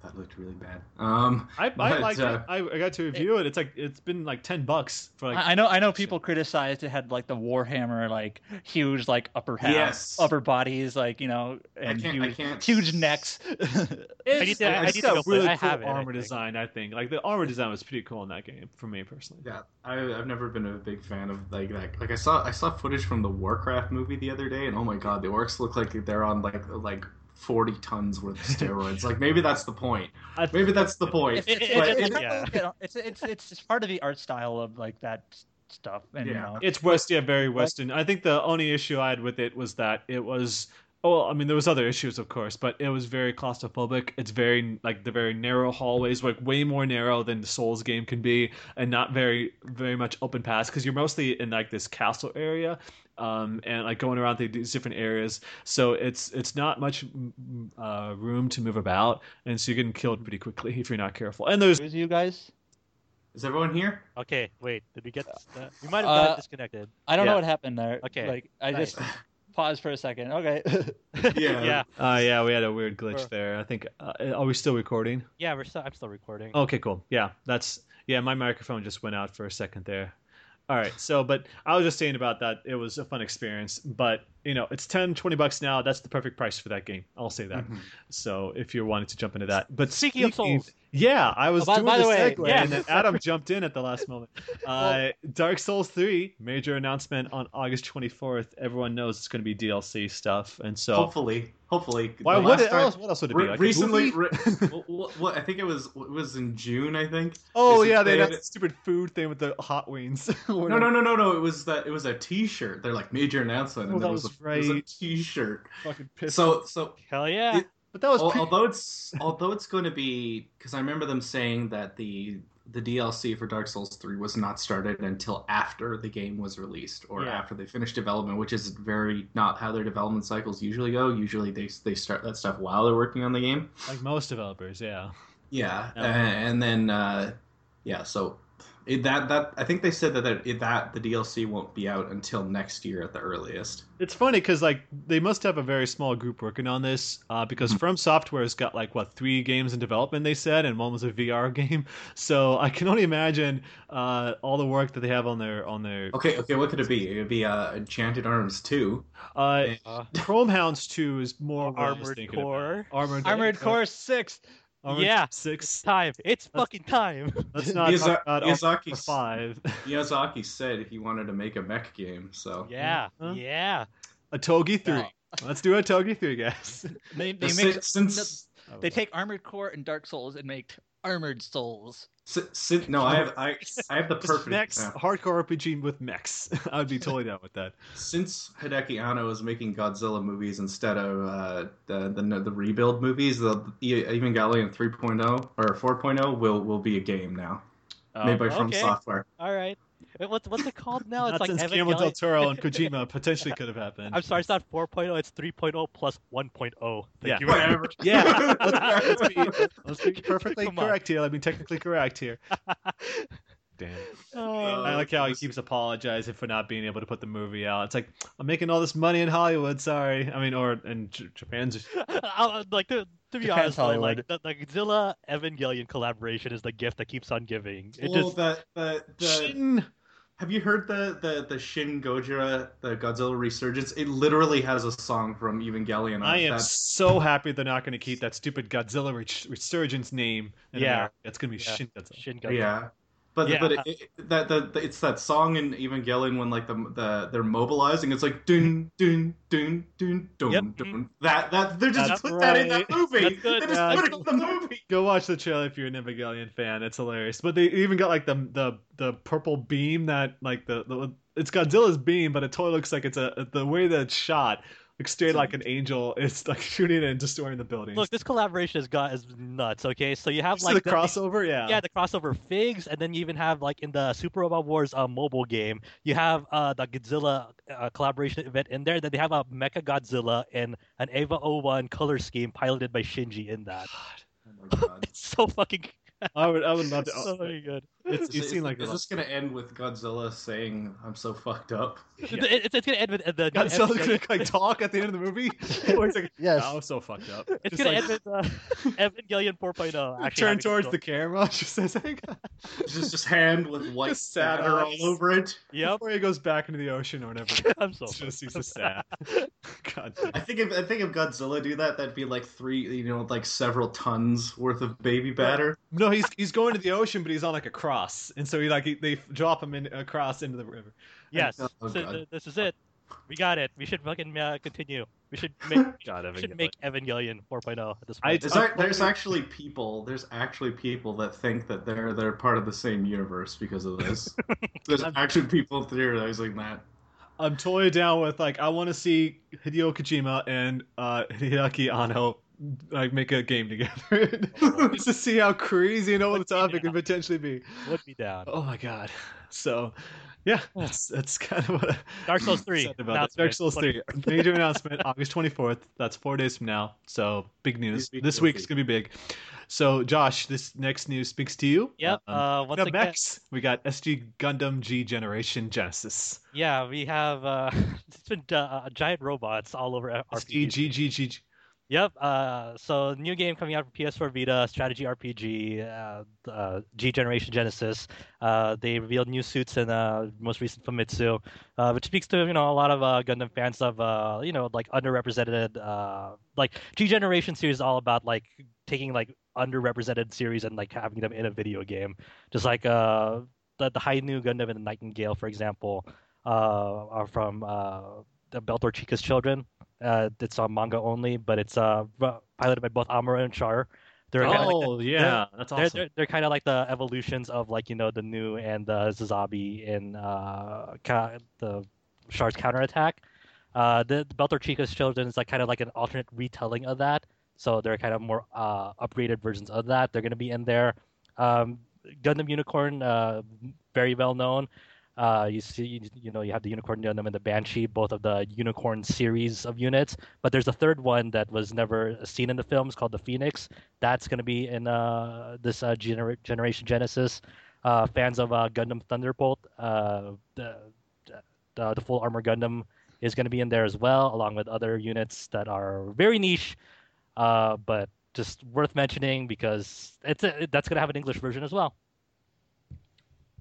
I thought it looked really bad. Um, I, I but, liked uh, it. I, I got to review it. It's like it's been like ten bucks for like I I know I know people criticized it had like the Warhammer like huge like upper half Yes. upper bodies like you know and huge huge necks. I need to- I it's need to got go play it. really I cool have it, I armor design. I think like the armor design was pretty cool in that game for me personally. Yeah, I, I've never been a big fan of like that. Like I saw I saw footage from the Warcraft movie the other day, and oh my god, the orcs look like they're on like like forty tons worth of steroids. like maybe that's the point. I, Maybe that's the point. It's, it's, But it's, it- yeah. you know, it's, it's it's it's part of the art style of like that stuff and you Yeah. know it's west, yeah, very western. I think the only issue I had with it was that it was. Oh, I mean, there was other issues, of course, but it was very claustrophobic. It's very like the very narrow hallways, like way more narrow than the Souls game can be, and not very, very much open paths because you're mostly in like this castle area, um, and like going around these different areas. So it's it's not much uh, room to move about, and so you're getting killed pretty quickly if you're not careful. And there's Who's you guys? Is everyone here? Okay, wait, did we get? Uh, we might have Uh, disconnected. I don't Yeah. know what happened there. Okay, like I nice. just paused for a second. Okay. Yeah. yeah, Uh, yeah, we had a weird glitch Sure. there. I think. Uh, are we still recording? yeah. We're still. I'm still recording. Okay, cool. Yeah, that's yeah. My microphone just went out for a second there. All right. So, but I was just saying about that. It was a fun experience, but you know, it's 10, 20 bucks now. That's the perfect price for that game. I'll say that. Mhm. So, if you're wanting to jump into that, but Speaking of Souls. Yeah, I was Oh, by- doing by the the way, segue, yeah. and then Adam jumped in at the last moment. Uh, Dark Souls three major announcement on August 24th. Everyone knows it's going to be DLC stuff, and so Hopefully, hopefully. why The would it? time- else, what else would it be? Like recently, re- what, what, I think it was it was in June. I think. Oh yeah, they had they- that stupid food thing with the hot wings. No, no, no, no, no. It was that. It was a T-shirt. They're like major announcement, Oh, and that there was, was a, it was a right. T-shirt. Fucking pissed. So, so Hell yeah. It- but that was al- pre- although it's although it's going to be because I remember them saying that the the DLC for Dark Souls 3 was not started until after the game was released or Yeah. after they finished development, which is very not how their development cycles usually go. Usually they they start that stuff while they're working on the game. like most developers. Yeah. Yeah, Yeah. and then uh, yeah, so It, that that I think they said that that, it, that the DLC won't be out until next year at the earliest. It's funny because like they must have a very small group working on this uh, because Mhm. From Software's got like what three games in development they said, and one was a VR game. So I can only imagine uh, all the work that they have on their on their. Okay, okay, what could it be? It would be uh, Enchanted Arms two. Uh, Uh, Chrome Hounds Two is more what I was Armored Core. Armored Armored Core Six. Armored Yeah. Core Six. time. It's fucking time. Let's not Miyaza- talk about Armored Core Miyazaki's- Five. Miyazaki said he wanted to make a mech game, so Yeah, Huh? yeah. Otogi Three. Yeah. Let's do a Togi Three, guys. They they Since- make since they take Armored Core and Dark Souls and make Armored Souls. si- si- no, I have I I have the perfect mechs, example. hardcore RPG with mechs. I would be totally down with that. Since Hideaki Anno is making Godzilla movies instead of uh, the, the the rebuild movies, the Evangelion 3.0 or 4.0 will will be a game now, made by From. Software. All right. Wait, What's what's it called now? It's Not like since Guillermo del Evangelion. Toro and Kojima potentially could have happened. I'm sorry, it's not 4.0. It's 3.0 plus 1.0. Thank Yeah. you. Whatever. Yeah, let's, let's be, let's be perfectly Come on. correct here. Let me technically correct here. Damn. Oh, I like how he keeps apologizing for not being able to put the movie out. It's like I'm making all this money in Hollywood. Sorry, I mean, or in J- Japan's. I'll- like to, to be Japan's honest, though, like the, the Godzilla Evangelion collaboration is the gift that keeps on giving. It Well, just the, the, the, Shin. Have you heard the, the, the Shin Gojira, the Godzilla resurgence? It literally has a song from Evangelion. I am That's- so happy they're not going to keep that stupid Godzilla Res- Resurgence name. In Yeah. America. it's going to be Yeah. Shin Godzilla. Shin Godzilla. Yeah. But Yeah. but it, it, that the, the it's that song in Evangelion when like the the they're mobilizing. It's like dun dun dun dun dun Yep. dun. That that they just That's put that in the right. movie. That's good. They just Yeah. put it in the movie. Go watch the trailer if you're an Evangelion fan. It's hilarious. But they even got like the the the purple beam that like the, the it's Godzilla's beam, but it totally looks like it's a the way that it's shot, like like an angel. It's like shooting and destroying the building. Look, this collaboration has got is nuts. Okay, so you have like the crossover, yeah. yeah, the crossover figs, and then you even have like in the Super Robot Wars uh, mobile game, you have uh, the Godzilla uh, collaboration event in there. Then they have a Mecha Godzilla and an Eva 01 color scheme piloted by Shinji in that. Oh my god. It's so fucking I would I would love to. so good. It's, Is, you is, seem like is this gonna end with Godzilla saying "I'm so fucked up"? Yeah. It- It's, it's gonna end with uh, the new Godzilla's gonna like talk at the end of the movie. Where it's like, Yes. "Oh, I'm so fucked up. It's Just, gonna like, end with uh, Evangelion 4.0. Actually turn towards control. the camera. Just says, like, Just just hand with white Just sad spatter eyes. all over it. Yep, before he goes back into the ocean or whatever. I'm so. Just he's just sad. God. I think if I think if Godzilla do that, that'd be like three, you know, like several tons worth of baby batter. No, he's he's going to the ocean, but he's on like a cross, and so he like he, they drop him in across into the river. Yes, Oh, so th- this is it. We got it. We should fucking uh, continue. We should make God, we should make Evangelion 4.0 at this I- point. There's, ac- there's actually people. There's actually people that think that they're they're part of the same universe because of this. there's actually people theorizing that. I'm totally down with like I want to see Hideo Kojima and uh, Hideaki Anno like make a game together just to see how crazy and over the top it could potentially be. Would be down. Oh my god! So. Yeah, that's that's kind of what. I- Dark Souls 3 said about. Dark Souls 3. Major announcement, August 24th. That's four days from now. So big news. This deal, week's big. gonna be big. So Josh, this next news speaks to you. Yep. Um, uh, we once got again, mechs. We got SD Gundam G Generation Genesis. yeah, we have uh, it's been uh, giant robots all over SG. G G G. Yep. Uh, so new game coming out for PS4 Vita, strategy RPG, uh, uh, G Generation Genesis. Uh, they revealed new suits in uh, most recent Famitsu, uh, which speaks to you know a lot of Gundam fans of you know like underrepresented like G Generation series is all about like taking like underrepresented series and like having them in a video game, just like the the Hi-Nu Gundam and the Nightingale, for example, are from the Beltorchika's Children. Uh, it's on manga only, but it's uh piloted by both Amuro and Char. They're kind of like Oh yeah, that's they're, awesome. they're, they're kind of like the evolutions of like you know the Nu and the Sazabi in uh ca- the Char's counterattack. Uh, the, the Beltorchika's Children is like kind of like an alternate retelling of that. So they're kind of more uh, upgraded versions of that. They're going to be in there. Um, Gundam Unicorn, uh, very well known. Uh, you see, you, know, you have the Unicorn Gundam and the Banshee, both of the Unicorn series of units. But there's a third one that was never seen in the films called the Phoenix. That's going to be in uh, this uh, gener- Generation Genesis. uh, fans of uh, Gundam Thunderbolt, uh, the, the the full armor Gundam is going to be in there as well, along with other units that are very niche, uh, but just worth mentioning because it's a, that's going to have an English version as well.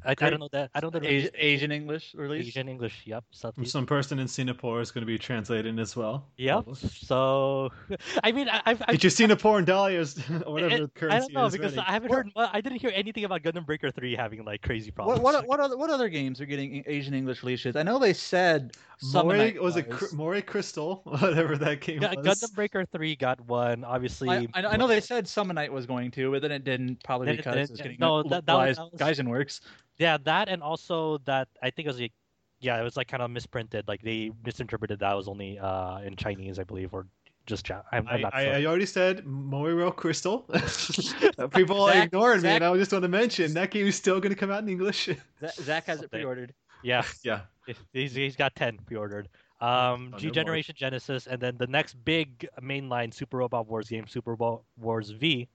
I, I don't know that. I don't know. the Asian, Asian English release. Asian English. Yep. Southeast. Some person in Singapore is going to be translating as well. Yep. So, I mean, I, I've, I've Did you Singapore and Dahlia's or whatever it- the eh, I currency don't know is because ready? I haven't What- heard. I didn't hear anything about Gundam Breaker Three having like crazy problems. What what what other what other games are getting Asian English releases? I know they said Summon Moray, was it was. Cr- Moero Crystal, whatever that game Gu- was. Gundam Breaker Three got one. Obviously, I, I know- I know they said Summon Night was going to, but then it didn't, probably Then because didn't, it was getting No, that- that was- localized that was- Gaijinworks. Yeah, that and also that I think it was like, yeah, it was like kind of misprinted. Like they misinterpreted that was only uh in Chinese, I believe, or just Jap- I'm, I'm I, not I, sure. I already said Moero Crystal. People are Zach- me, and I just want to mention that game is still going to come out in English. Zach, Zach has it pre-ordered. yeah, yeah. he's, he's got ten pre-ordered. Um, Oh, G no. Generation Genesis, and then the next big mainline Super Robot Wars game, Super Bo- Wars V.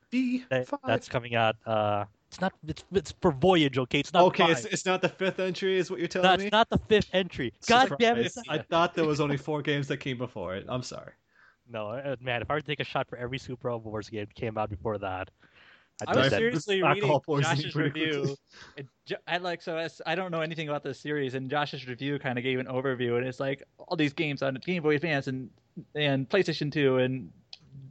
that, that's coming out. Uh, it's not. It's, it's for Voyage, okay? It's not. okay, it's, it's not the fifth entry, is what you're telling That's me. It's not the fifth entry. God damn it! I thought there was only four games that came before it. I'm sorry. No, uh, man. If I were to take a shot for every Super Robot Wars game that came out before that, I'd I was that. seriously reading Josh's review. quickly. It, I like so as, I don't know anything about this series, and Josh's review kind of gave an overview, and it's like all these games on Game Boy Advance and and PlayStation Two and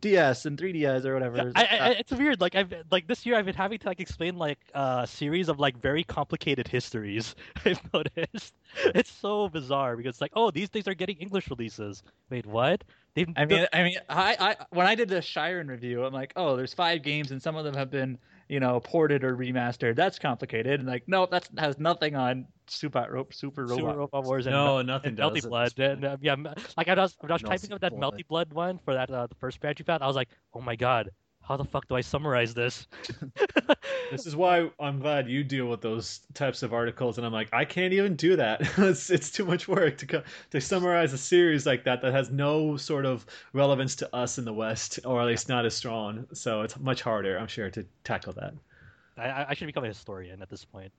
DS and 3DS or whatever. Yeah, I, I, it's weird. Like I've like this year, I've been having to like explain like a series of like very complicated histories. I've noticed it's so bizarre because it's like, oh, these things are getting English releases. Wait, what? They've I mean, I mean, I, I when I did the Shiren review, I'm like, oh, there's five games, and some of them have been, you know, ported or remastered. That's complicated. And like, no, that has nothing on Super Ro- Super Super Robot. Robot Wars and No, nothing and does. Melty Blood. And, uh, yeah, like I was, I was typing up that Melty Blood one for that uh, the first patch you found. I was like, oh my god, how the fuck do I summarize this? This is why I'm glad you deal with those types of articles, and I'm like, I can't even do that. it's, it's too much work to co- to summarize a series like that that has no sort of relevance to us in the West, or at least not as strong. So it's much harder, I'm sure, to tackle that. I- I, I should become a historian at this point.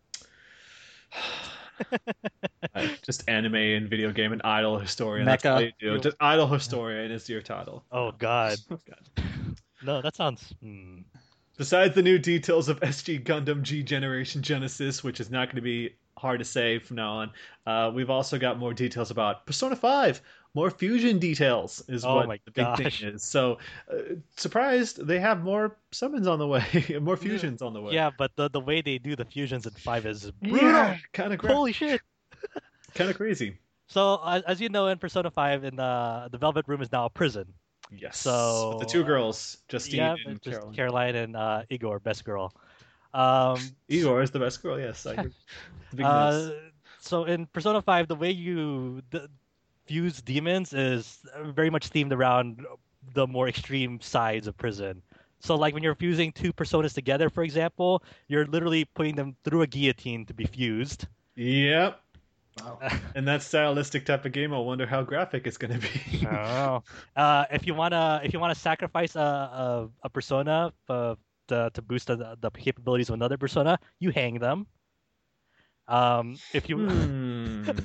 Just anime and video game and idol historian. That's all Mecha. you do. Just idol historian is your title. Oh god, oh, God. No, that sounds. Hmm. Besides the new details of SD Gundam G Generation Genesis, which is not going to be hard to say from now on, uh, we've also got more details about Persona 5. More fusion details is Oh what the big gosh. thing is. So, uh, surprised they have more summons on the way, more fusions on the way. Yeah, but the the way they do the fusions in five is brutal. yeah, kind of Holy shit! kind of crazy. So as, as you know, in Persona Five, in the the Velvet Room is now a prison. Yes. So, With the two girls, Justine yeah, and just Caroline. Caroline and uh, Igor, best girl. Um, Igor is the best girl. Yes, I. The uh, so in Persona Five, the way you fuse demons is very much themed around the more extreme sides of prison. So like when you're fusing two personas together, for example, you're literally putting them through a guillotine to be fused. Yep. Wow. And that stylistic type of game, I wonder how graphic it's going to be. Oh. Uh, if you wanna, if you wanna sacrifice a a, a persona uh, to to boost the, the capabilities of another persona, you hang them. Um, if you Hmm.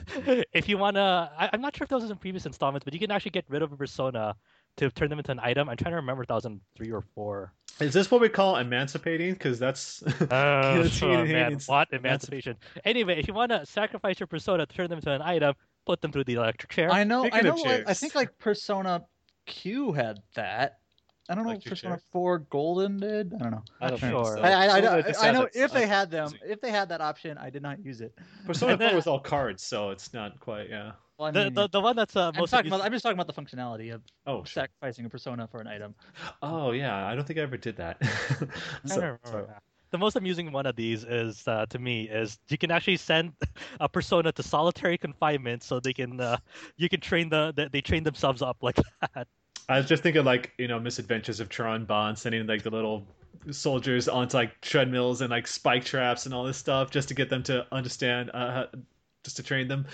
if you wanna, I, I'm not sure if those was in previous installments, but you can actually get rid of a persona to turn them into an item. I'm trying to remember if that was in three or four. Is this what we call emancipating? Because that's Oh, oh, man, hands. what emancipation? Anyway, if you wanna sacrifice your persona to turn them into an item, put them through the electric chair. I know, I know. Like, I think like Persona Q had that. I don't know if Electric Persona chairs? 4 Golden did. I don't know. I don't Sure. so. I, I, I, Some of don't- it just I know if they had them, if they had that option, I did not use it. Persona then- 4 was all cards, so it's not quite. Yeah. Well, I the, mean, the the one that's uh, I'm, most talking about, I'm just talking about the functionality of Oh, sure. sacrificing a persona for an item. Oh, yeah. I don't think I ever did that. So- don't so- The most amusing one of these is uh, to me is you can actually send a persona to solitary confinement so they can uh, you can train the they- they train themselves up like that. I was just thinking, like, you know, Misadventures of Tron Bonne, sending, like, the little soldiers onto, like, treadmills and, like, spike traps and all this stuff just to get them to understand, uh, just to train them.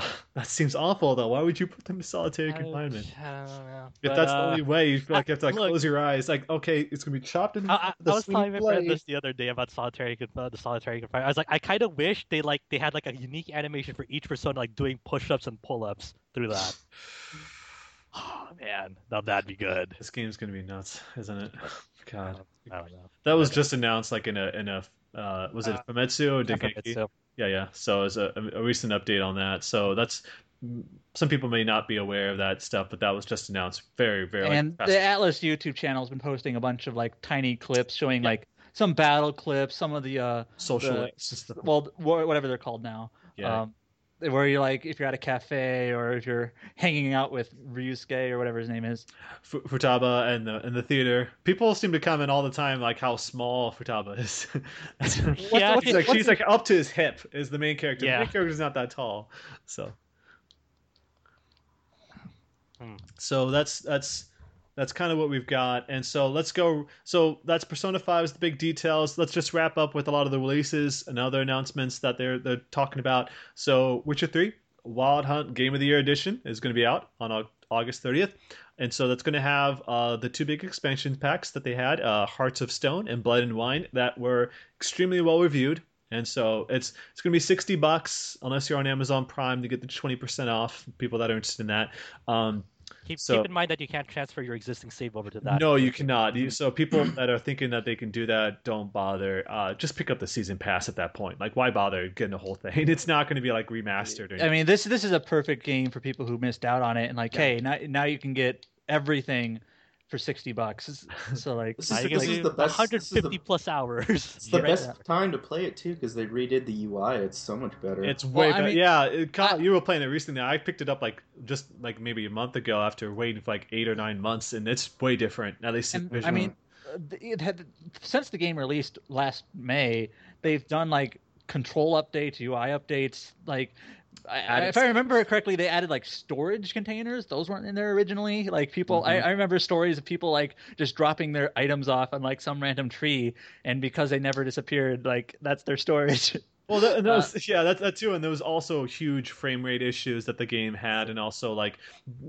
that seems awful though. Why would you put them in solitary I- confinement? I don't know. If But, that's the uh, only way, you feel like you have to like look- close your eyes. Like, okay, it's gonna be chopped in I, I, the I was telling my friend this the other day about solitary conf- uh, the solitary confinement. I was like, I kind of wish they like they had like a unique animation for each persona, like doing push-ups and pull-ups through that. Oh man, now that'd be good. This game's gonna be nuts, isn't it? God, I don't know. that was just announced like in a in a uh, was it Uh, Famitsu or Dengeki? so- Yeah, yeah. So as a, a recent update on that. So that's some people may not be aware of that stuff, but that was just announced very, very. and fast- the Atlus YouTube channel has been posting a bunch of like tiny clips showing like some battle clips, some of the uh, social the- links well, whatever they're called now. Yeah, Um, where you're like, if you're at a cafe or if you're hanging out with Ryusuke or whatever his name is. Fu- Futaba and the and the theater. People seem to comment all the time like how small Futaba is. Yeah, What's- she's- like, what's she's like up to his hip is the main character. Yeah. The main character's not that tall, so. Hmm. So that's that's that's kind of what we've got, and so let's go. So that's Persona Five is the big details. Let's just wrap up with a lot of the releases and other announcements that they're they're talking about. So Witcher Three, Wild Hunt Game of the Year Edition is going to be out on August 30th. And so that's going to have uh, the two big expansion packs that they had, uh, Hearts of Stone and Blood and Wine, that were extremely well reviewed. And so it's it's going to be 60 bucks unless you're on Amazon Prime to get the 20% off. People that are interested in that. Um, Keep, So- keep in mind that you can't transfer your existing save over to that. no, you cannot. You, so people that are thinking that they can do that, don't bother. Uh, just pick up the season pass at that point. Like, why bother getting the whole thing? It's not going to be like remastered. Or I mean, this this is a perfect game for people who missed out on it and like, Yeah. hey, now now you can get everything for sixty bucks. So like, This is, you this can is the best. 150 the, plus hours. it's the Right. best time to play it too because they redid the UI. It's so much better. It's Well, way I better. mean- yeah, it, Kyle, I- you were playing it recently. I picked it up like just like maybe a month ago after waiting for like eight or nine months, and it's way different. At least And, I mean, uh, it had since the game released last May, they've done like control updates, UI updates. Like, I, if I remember correctly, they added like storage containers. Those weren't in there originally. Like people, I, Mhm. I remember stories of people like just dropping their items off on like some random tree, and because they never disappeared, like that's their storage. well, that, and that uh, yeah, that, that too, and there was also huge frame rate issues that the game had, and also like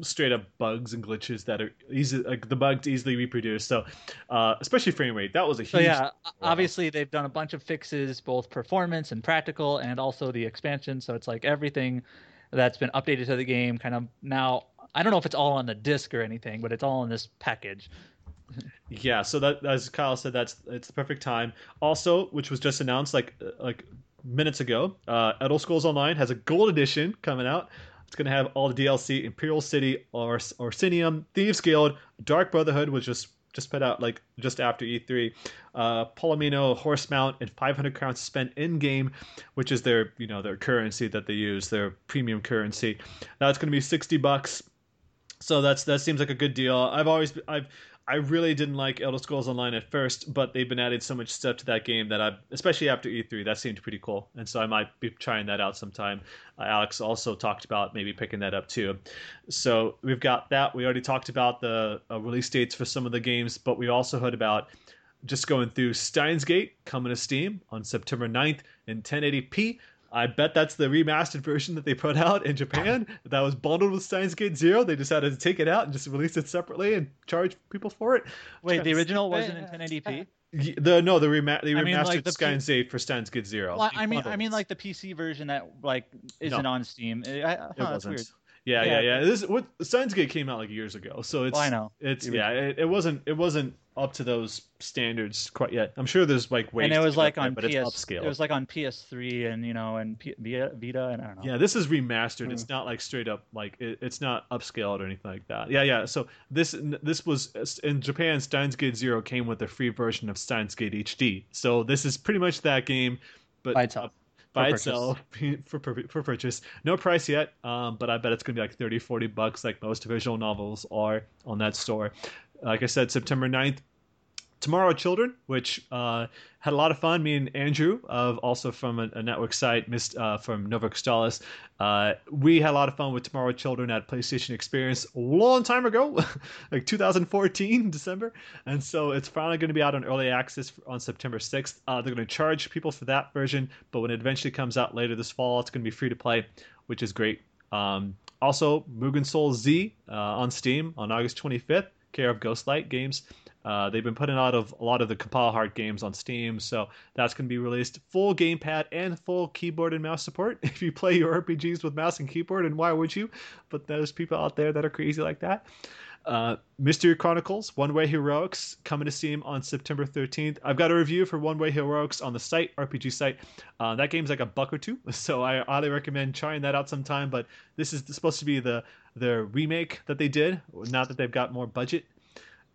straight up bugs and glitches that are easy, like the bugs easily reproduced. So, uh, especially frame rate, that was a huge. So yeah, obviously they've done a bunch of fixes, both performance and practical, and also the expansion. So it's like everything that's been updated to the game, kind of now. I don't know if it's all on the disc or anything, but it's all in this package. Yeah, so that as Kyle said, that's it's the perfect time. Also, which was just announced like uh, like minutes ago, uh, Elder Scrolls Online has a gold edition coming out. It's gonna have all the DLC: Imperial City, or Orsinium, Thieves Guild, Dark Brotherhood, which just just put out like just after E3, uh, Palomino, Horse Mount, and 500 crowns spent in game, which is their you know their currency that they use, their premium currency. That's gonna be 60 bucks. So that's that seems like a good deal. I've always I've I really didn't like Elder Scrolls Online at first, but they've been adding so much stuff to that game that I, especially after E3, that seemed pretty cool, and so I might be trying that out sometime. Uh, Alex also talked about maybe picking that up too. So we've got that. We already talked about the uh, release dates for some of the games, but we also heard about just going through Steins Gate coming to Steam on September 9th in 1080p. I bet that's the remastered version that they put out in Japan. That was bundled with Steins Gate Zero. They decided to take it out and just release it separately and charge people for it. Wait, the original wasn't in 1080p. Y- The no, the rema- they I mean, remastered like the Steins Gate for Steins Gate Zero. Well, I mean, I mean, like the PC version that like isn't on Steam. I, I, huh, it that's wasn't. weird. Yeah, yeah, Yeah. yeah. This what Steins Gate came out like years ago, so it's Well, I know. it's The yeah, it, it wasn't it wasn't up to those standards quite yet. I'm sure there's like ways and it was like on PS. it's upscale. It was like on PS3 and you know and P- Vita, Vita and I don't know. Yeah, this is remastered. Hmm. It's not like straight up like it, it's not upscaled or anything like that. Yeah, yeah. So this this was in Japan. Steins Gate Zero came with a free version of Steins Gate HD. So this is pretty much that game, but By itself. By For itself for for purchase. No price yet, um, but I bet it's gonna be like 30, 40 bucks, like most visual novels are on that store. Like I said, September 9th. Tomorrow Children, which uh, had a lot of fun. Me and Andrew, of also from a, a network site, missed uh, from Nova Crystallis. Uh, we had a lot of fun with Tomorrow Children at PlayStation Experience a long time ago, like 2014 December, and so it's finally going to be out on early access on September 6th. Uh, they're going to charge people for that version, but when it eventually comes out later this fall, it's going to be free to play, which is great. Um, also, Mugen Soul Z uh, on Steam on August 25th, care of Ghostlight Games. Uh, they've been putting out of a lot of the Compile Heart games on Steam, so that's going to be released full gamepad and full keyboard and mouse support if you play your RPGs with mouse and keyboard. And why would you? But there's people out there that are crazy like that. Uh, Mystery Chronicles One Way Heroics coming to Steam on September 13th. I've got a review for One Way Heroics on the site, RPG site. Uh, that game's like a buck or two, so I highly recommend trying that out sometime. But this is supposed to be the the remake that they did, now that they've got more budget.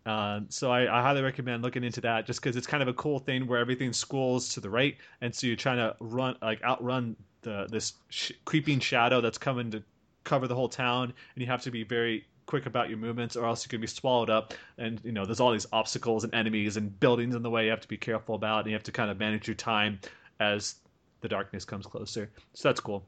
Uh, so I, I, highly recommend looking into that just because it's kind of a cool thing where everything scrolls to the right, and so you're trying to run like outrun the this sh- creeping shadow that's coming to cover the whole town, and you have to be very quick about your movements or else you could be swallowed up. And you know there's all these obstacles and enemies and buildings in the way you have to be careful about. And you have to kind of manage your time as the darkness comes closer. So that's cool.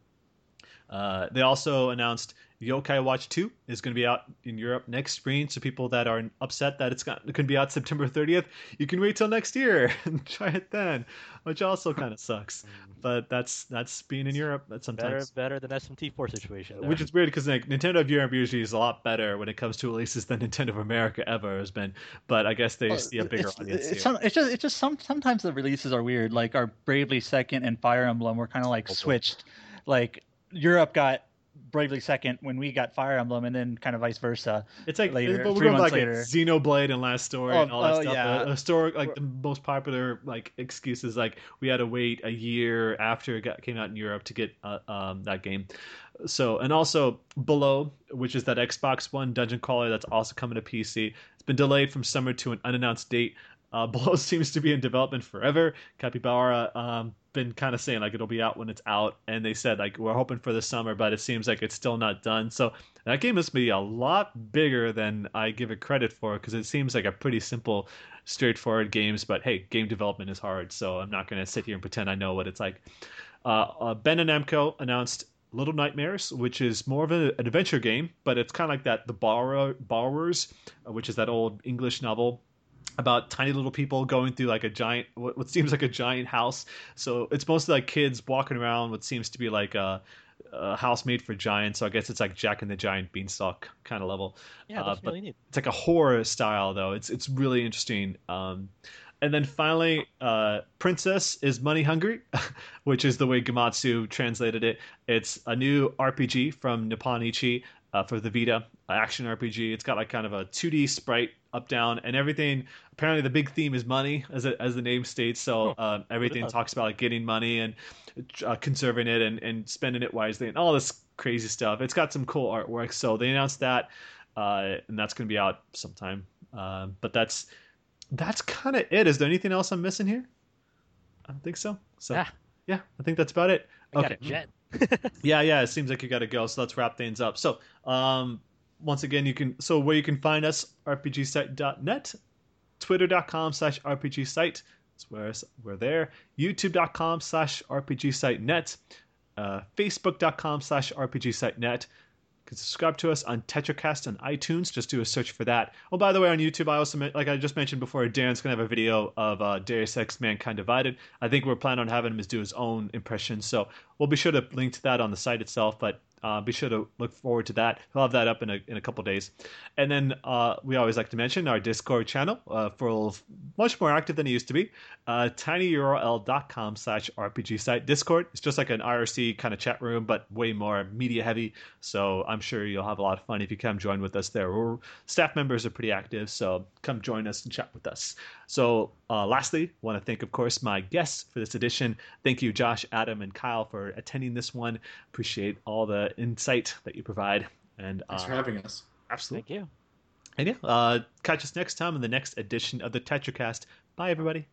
Uh, they also announced Yokai Watch 2 is going to be out in Europe next spring. So people that are upset that it's going to be out September 30th, you can wait till next year and try it then, which also kind of sucks. But that's that's being in Europe. That's sometimes better better than SMT4 situation. There. Which is weird because like Nintendo of Europe usually is a lot better when it comes to releases than Nintendo of America ever has been. But I guess they well, see a bigger it's, audience. It's, some, it's, just it's just some sometimes the releases are weird. Like our Bravely Second and Fire Emblem were kind of like oh, switched. Like Europe got Bravely Second when we got Fire Emblem, and then kind of vice versa. It's like later, but we're three going months like later. Xenoblade and Last Story Oh, and all that oh, stuff. yeah. The historic, like the most popular like excuses, like we had to wait a year after it got, came out in Europe to get uh, um, that game. So and also Below, which is that Xbox One dungeon crawler that's also coming to PC. It's been delayed from summer to an unannounced date. Uh, Below seems to be in development forever. Capybara um, been kind of saying like it'll be out when it's out, and they said like we're hoping for the summer, but it seems like it's still not done. So that game must be a lot bigger than I give it credit for because it seems like a pretty simple, straightforward games. But hey, game development is hard, so I'm not going to sit here and pretend I know what it's like. Uh, uh, Bandai Namco announced Little Nightmares, which is more of an adventure game, but it's kind of like that The Borrower, Borrowers, uh, which is that old English novel about tiny little people going through like a giant what, seems like a giant house. So it's mostly like kids walking around what seems to be like a, a house made for giants. So i guess it's like jack and the giant beanstalk kind of level. Yeah, Uh, that's but really neat. it's like a horror style though. It's it's really interesting. Um and then finally, uh, Princess is Money Hungry, which is the way Gematsu translated it. It's a new RPG from Nippon Ichi uh, for the Vita, action RPG. It's got like kind of a 2D sprite up down and everything. Apparently, the big theme is money, as as the name states. So uh, everything talks about like getting money and uh, conserving it and, and spending it wisely and all this crazy stuff. It's got some cool artwork. So they announced that, uh, and that's going to be out sometime. Uh, but that's that's kind of it. Is there anything else I'm missing here? I don't think so. So Yeah. yeah, I think that's about it. I got okay. a jet. Yeah, yeah. It seems like you got to go. So let's wrap things up. So um, once again, you can so where you can find us rpgsite.net, twitter.com slash rpgsite. That's where we're there. YouTube.com slash rpgsite.net, uh, Facebook.com slash rpgsite.net. Can subscribe to us on Tetracast on iTunes. Just do a search for that. Oh, by the way, on YouTube, I also like I just mentioned before, Darren's gonna have a video of uh, Deus Ex: Mankind Divided. I think we're planning on having him do his own impression, so we'll be sure to link to that on the site itself. But uh, be sure to look forward to that. We'll have that up in a in a couple days. And then uh, we always like to mention our Discord channel uh, for much more active than it used to be. Uh, tinyurl.com slash RPG site. Discord It's just like an IRC kind of chat room, but way more media heavy. So I'm sure you'll have a lot of fun if you come join with us there. We're, staff members are pretty active, so come join us and chat with us. So uh, lastly, want to thank, of course, my guests for this edition. Thank you, Josh, Adam, and Kyle for attending this one. Appreciate all the insight that you provide. And Thanks uh, for having us. absolutely. Thank you. And yeah, uh, catch us next time in the next edition of the Tetracast. Bye, everybody.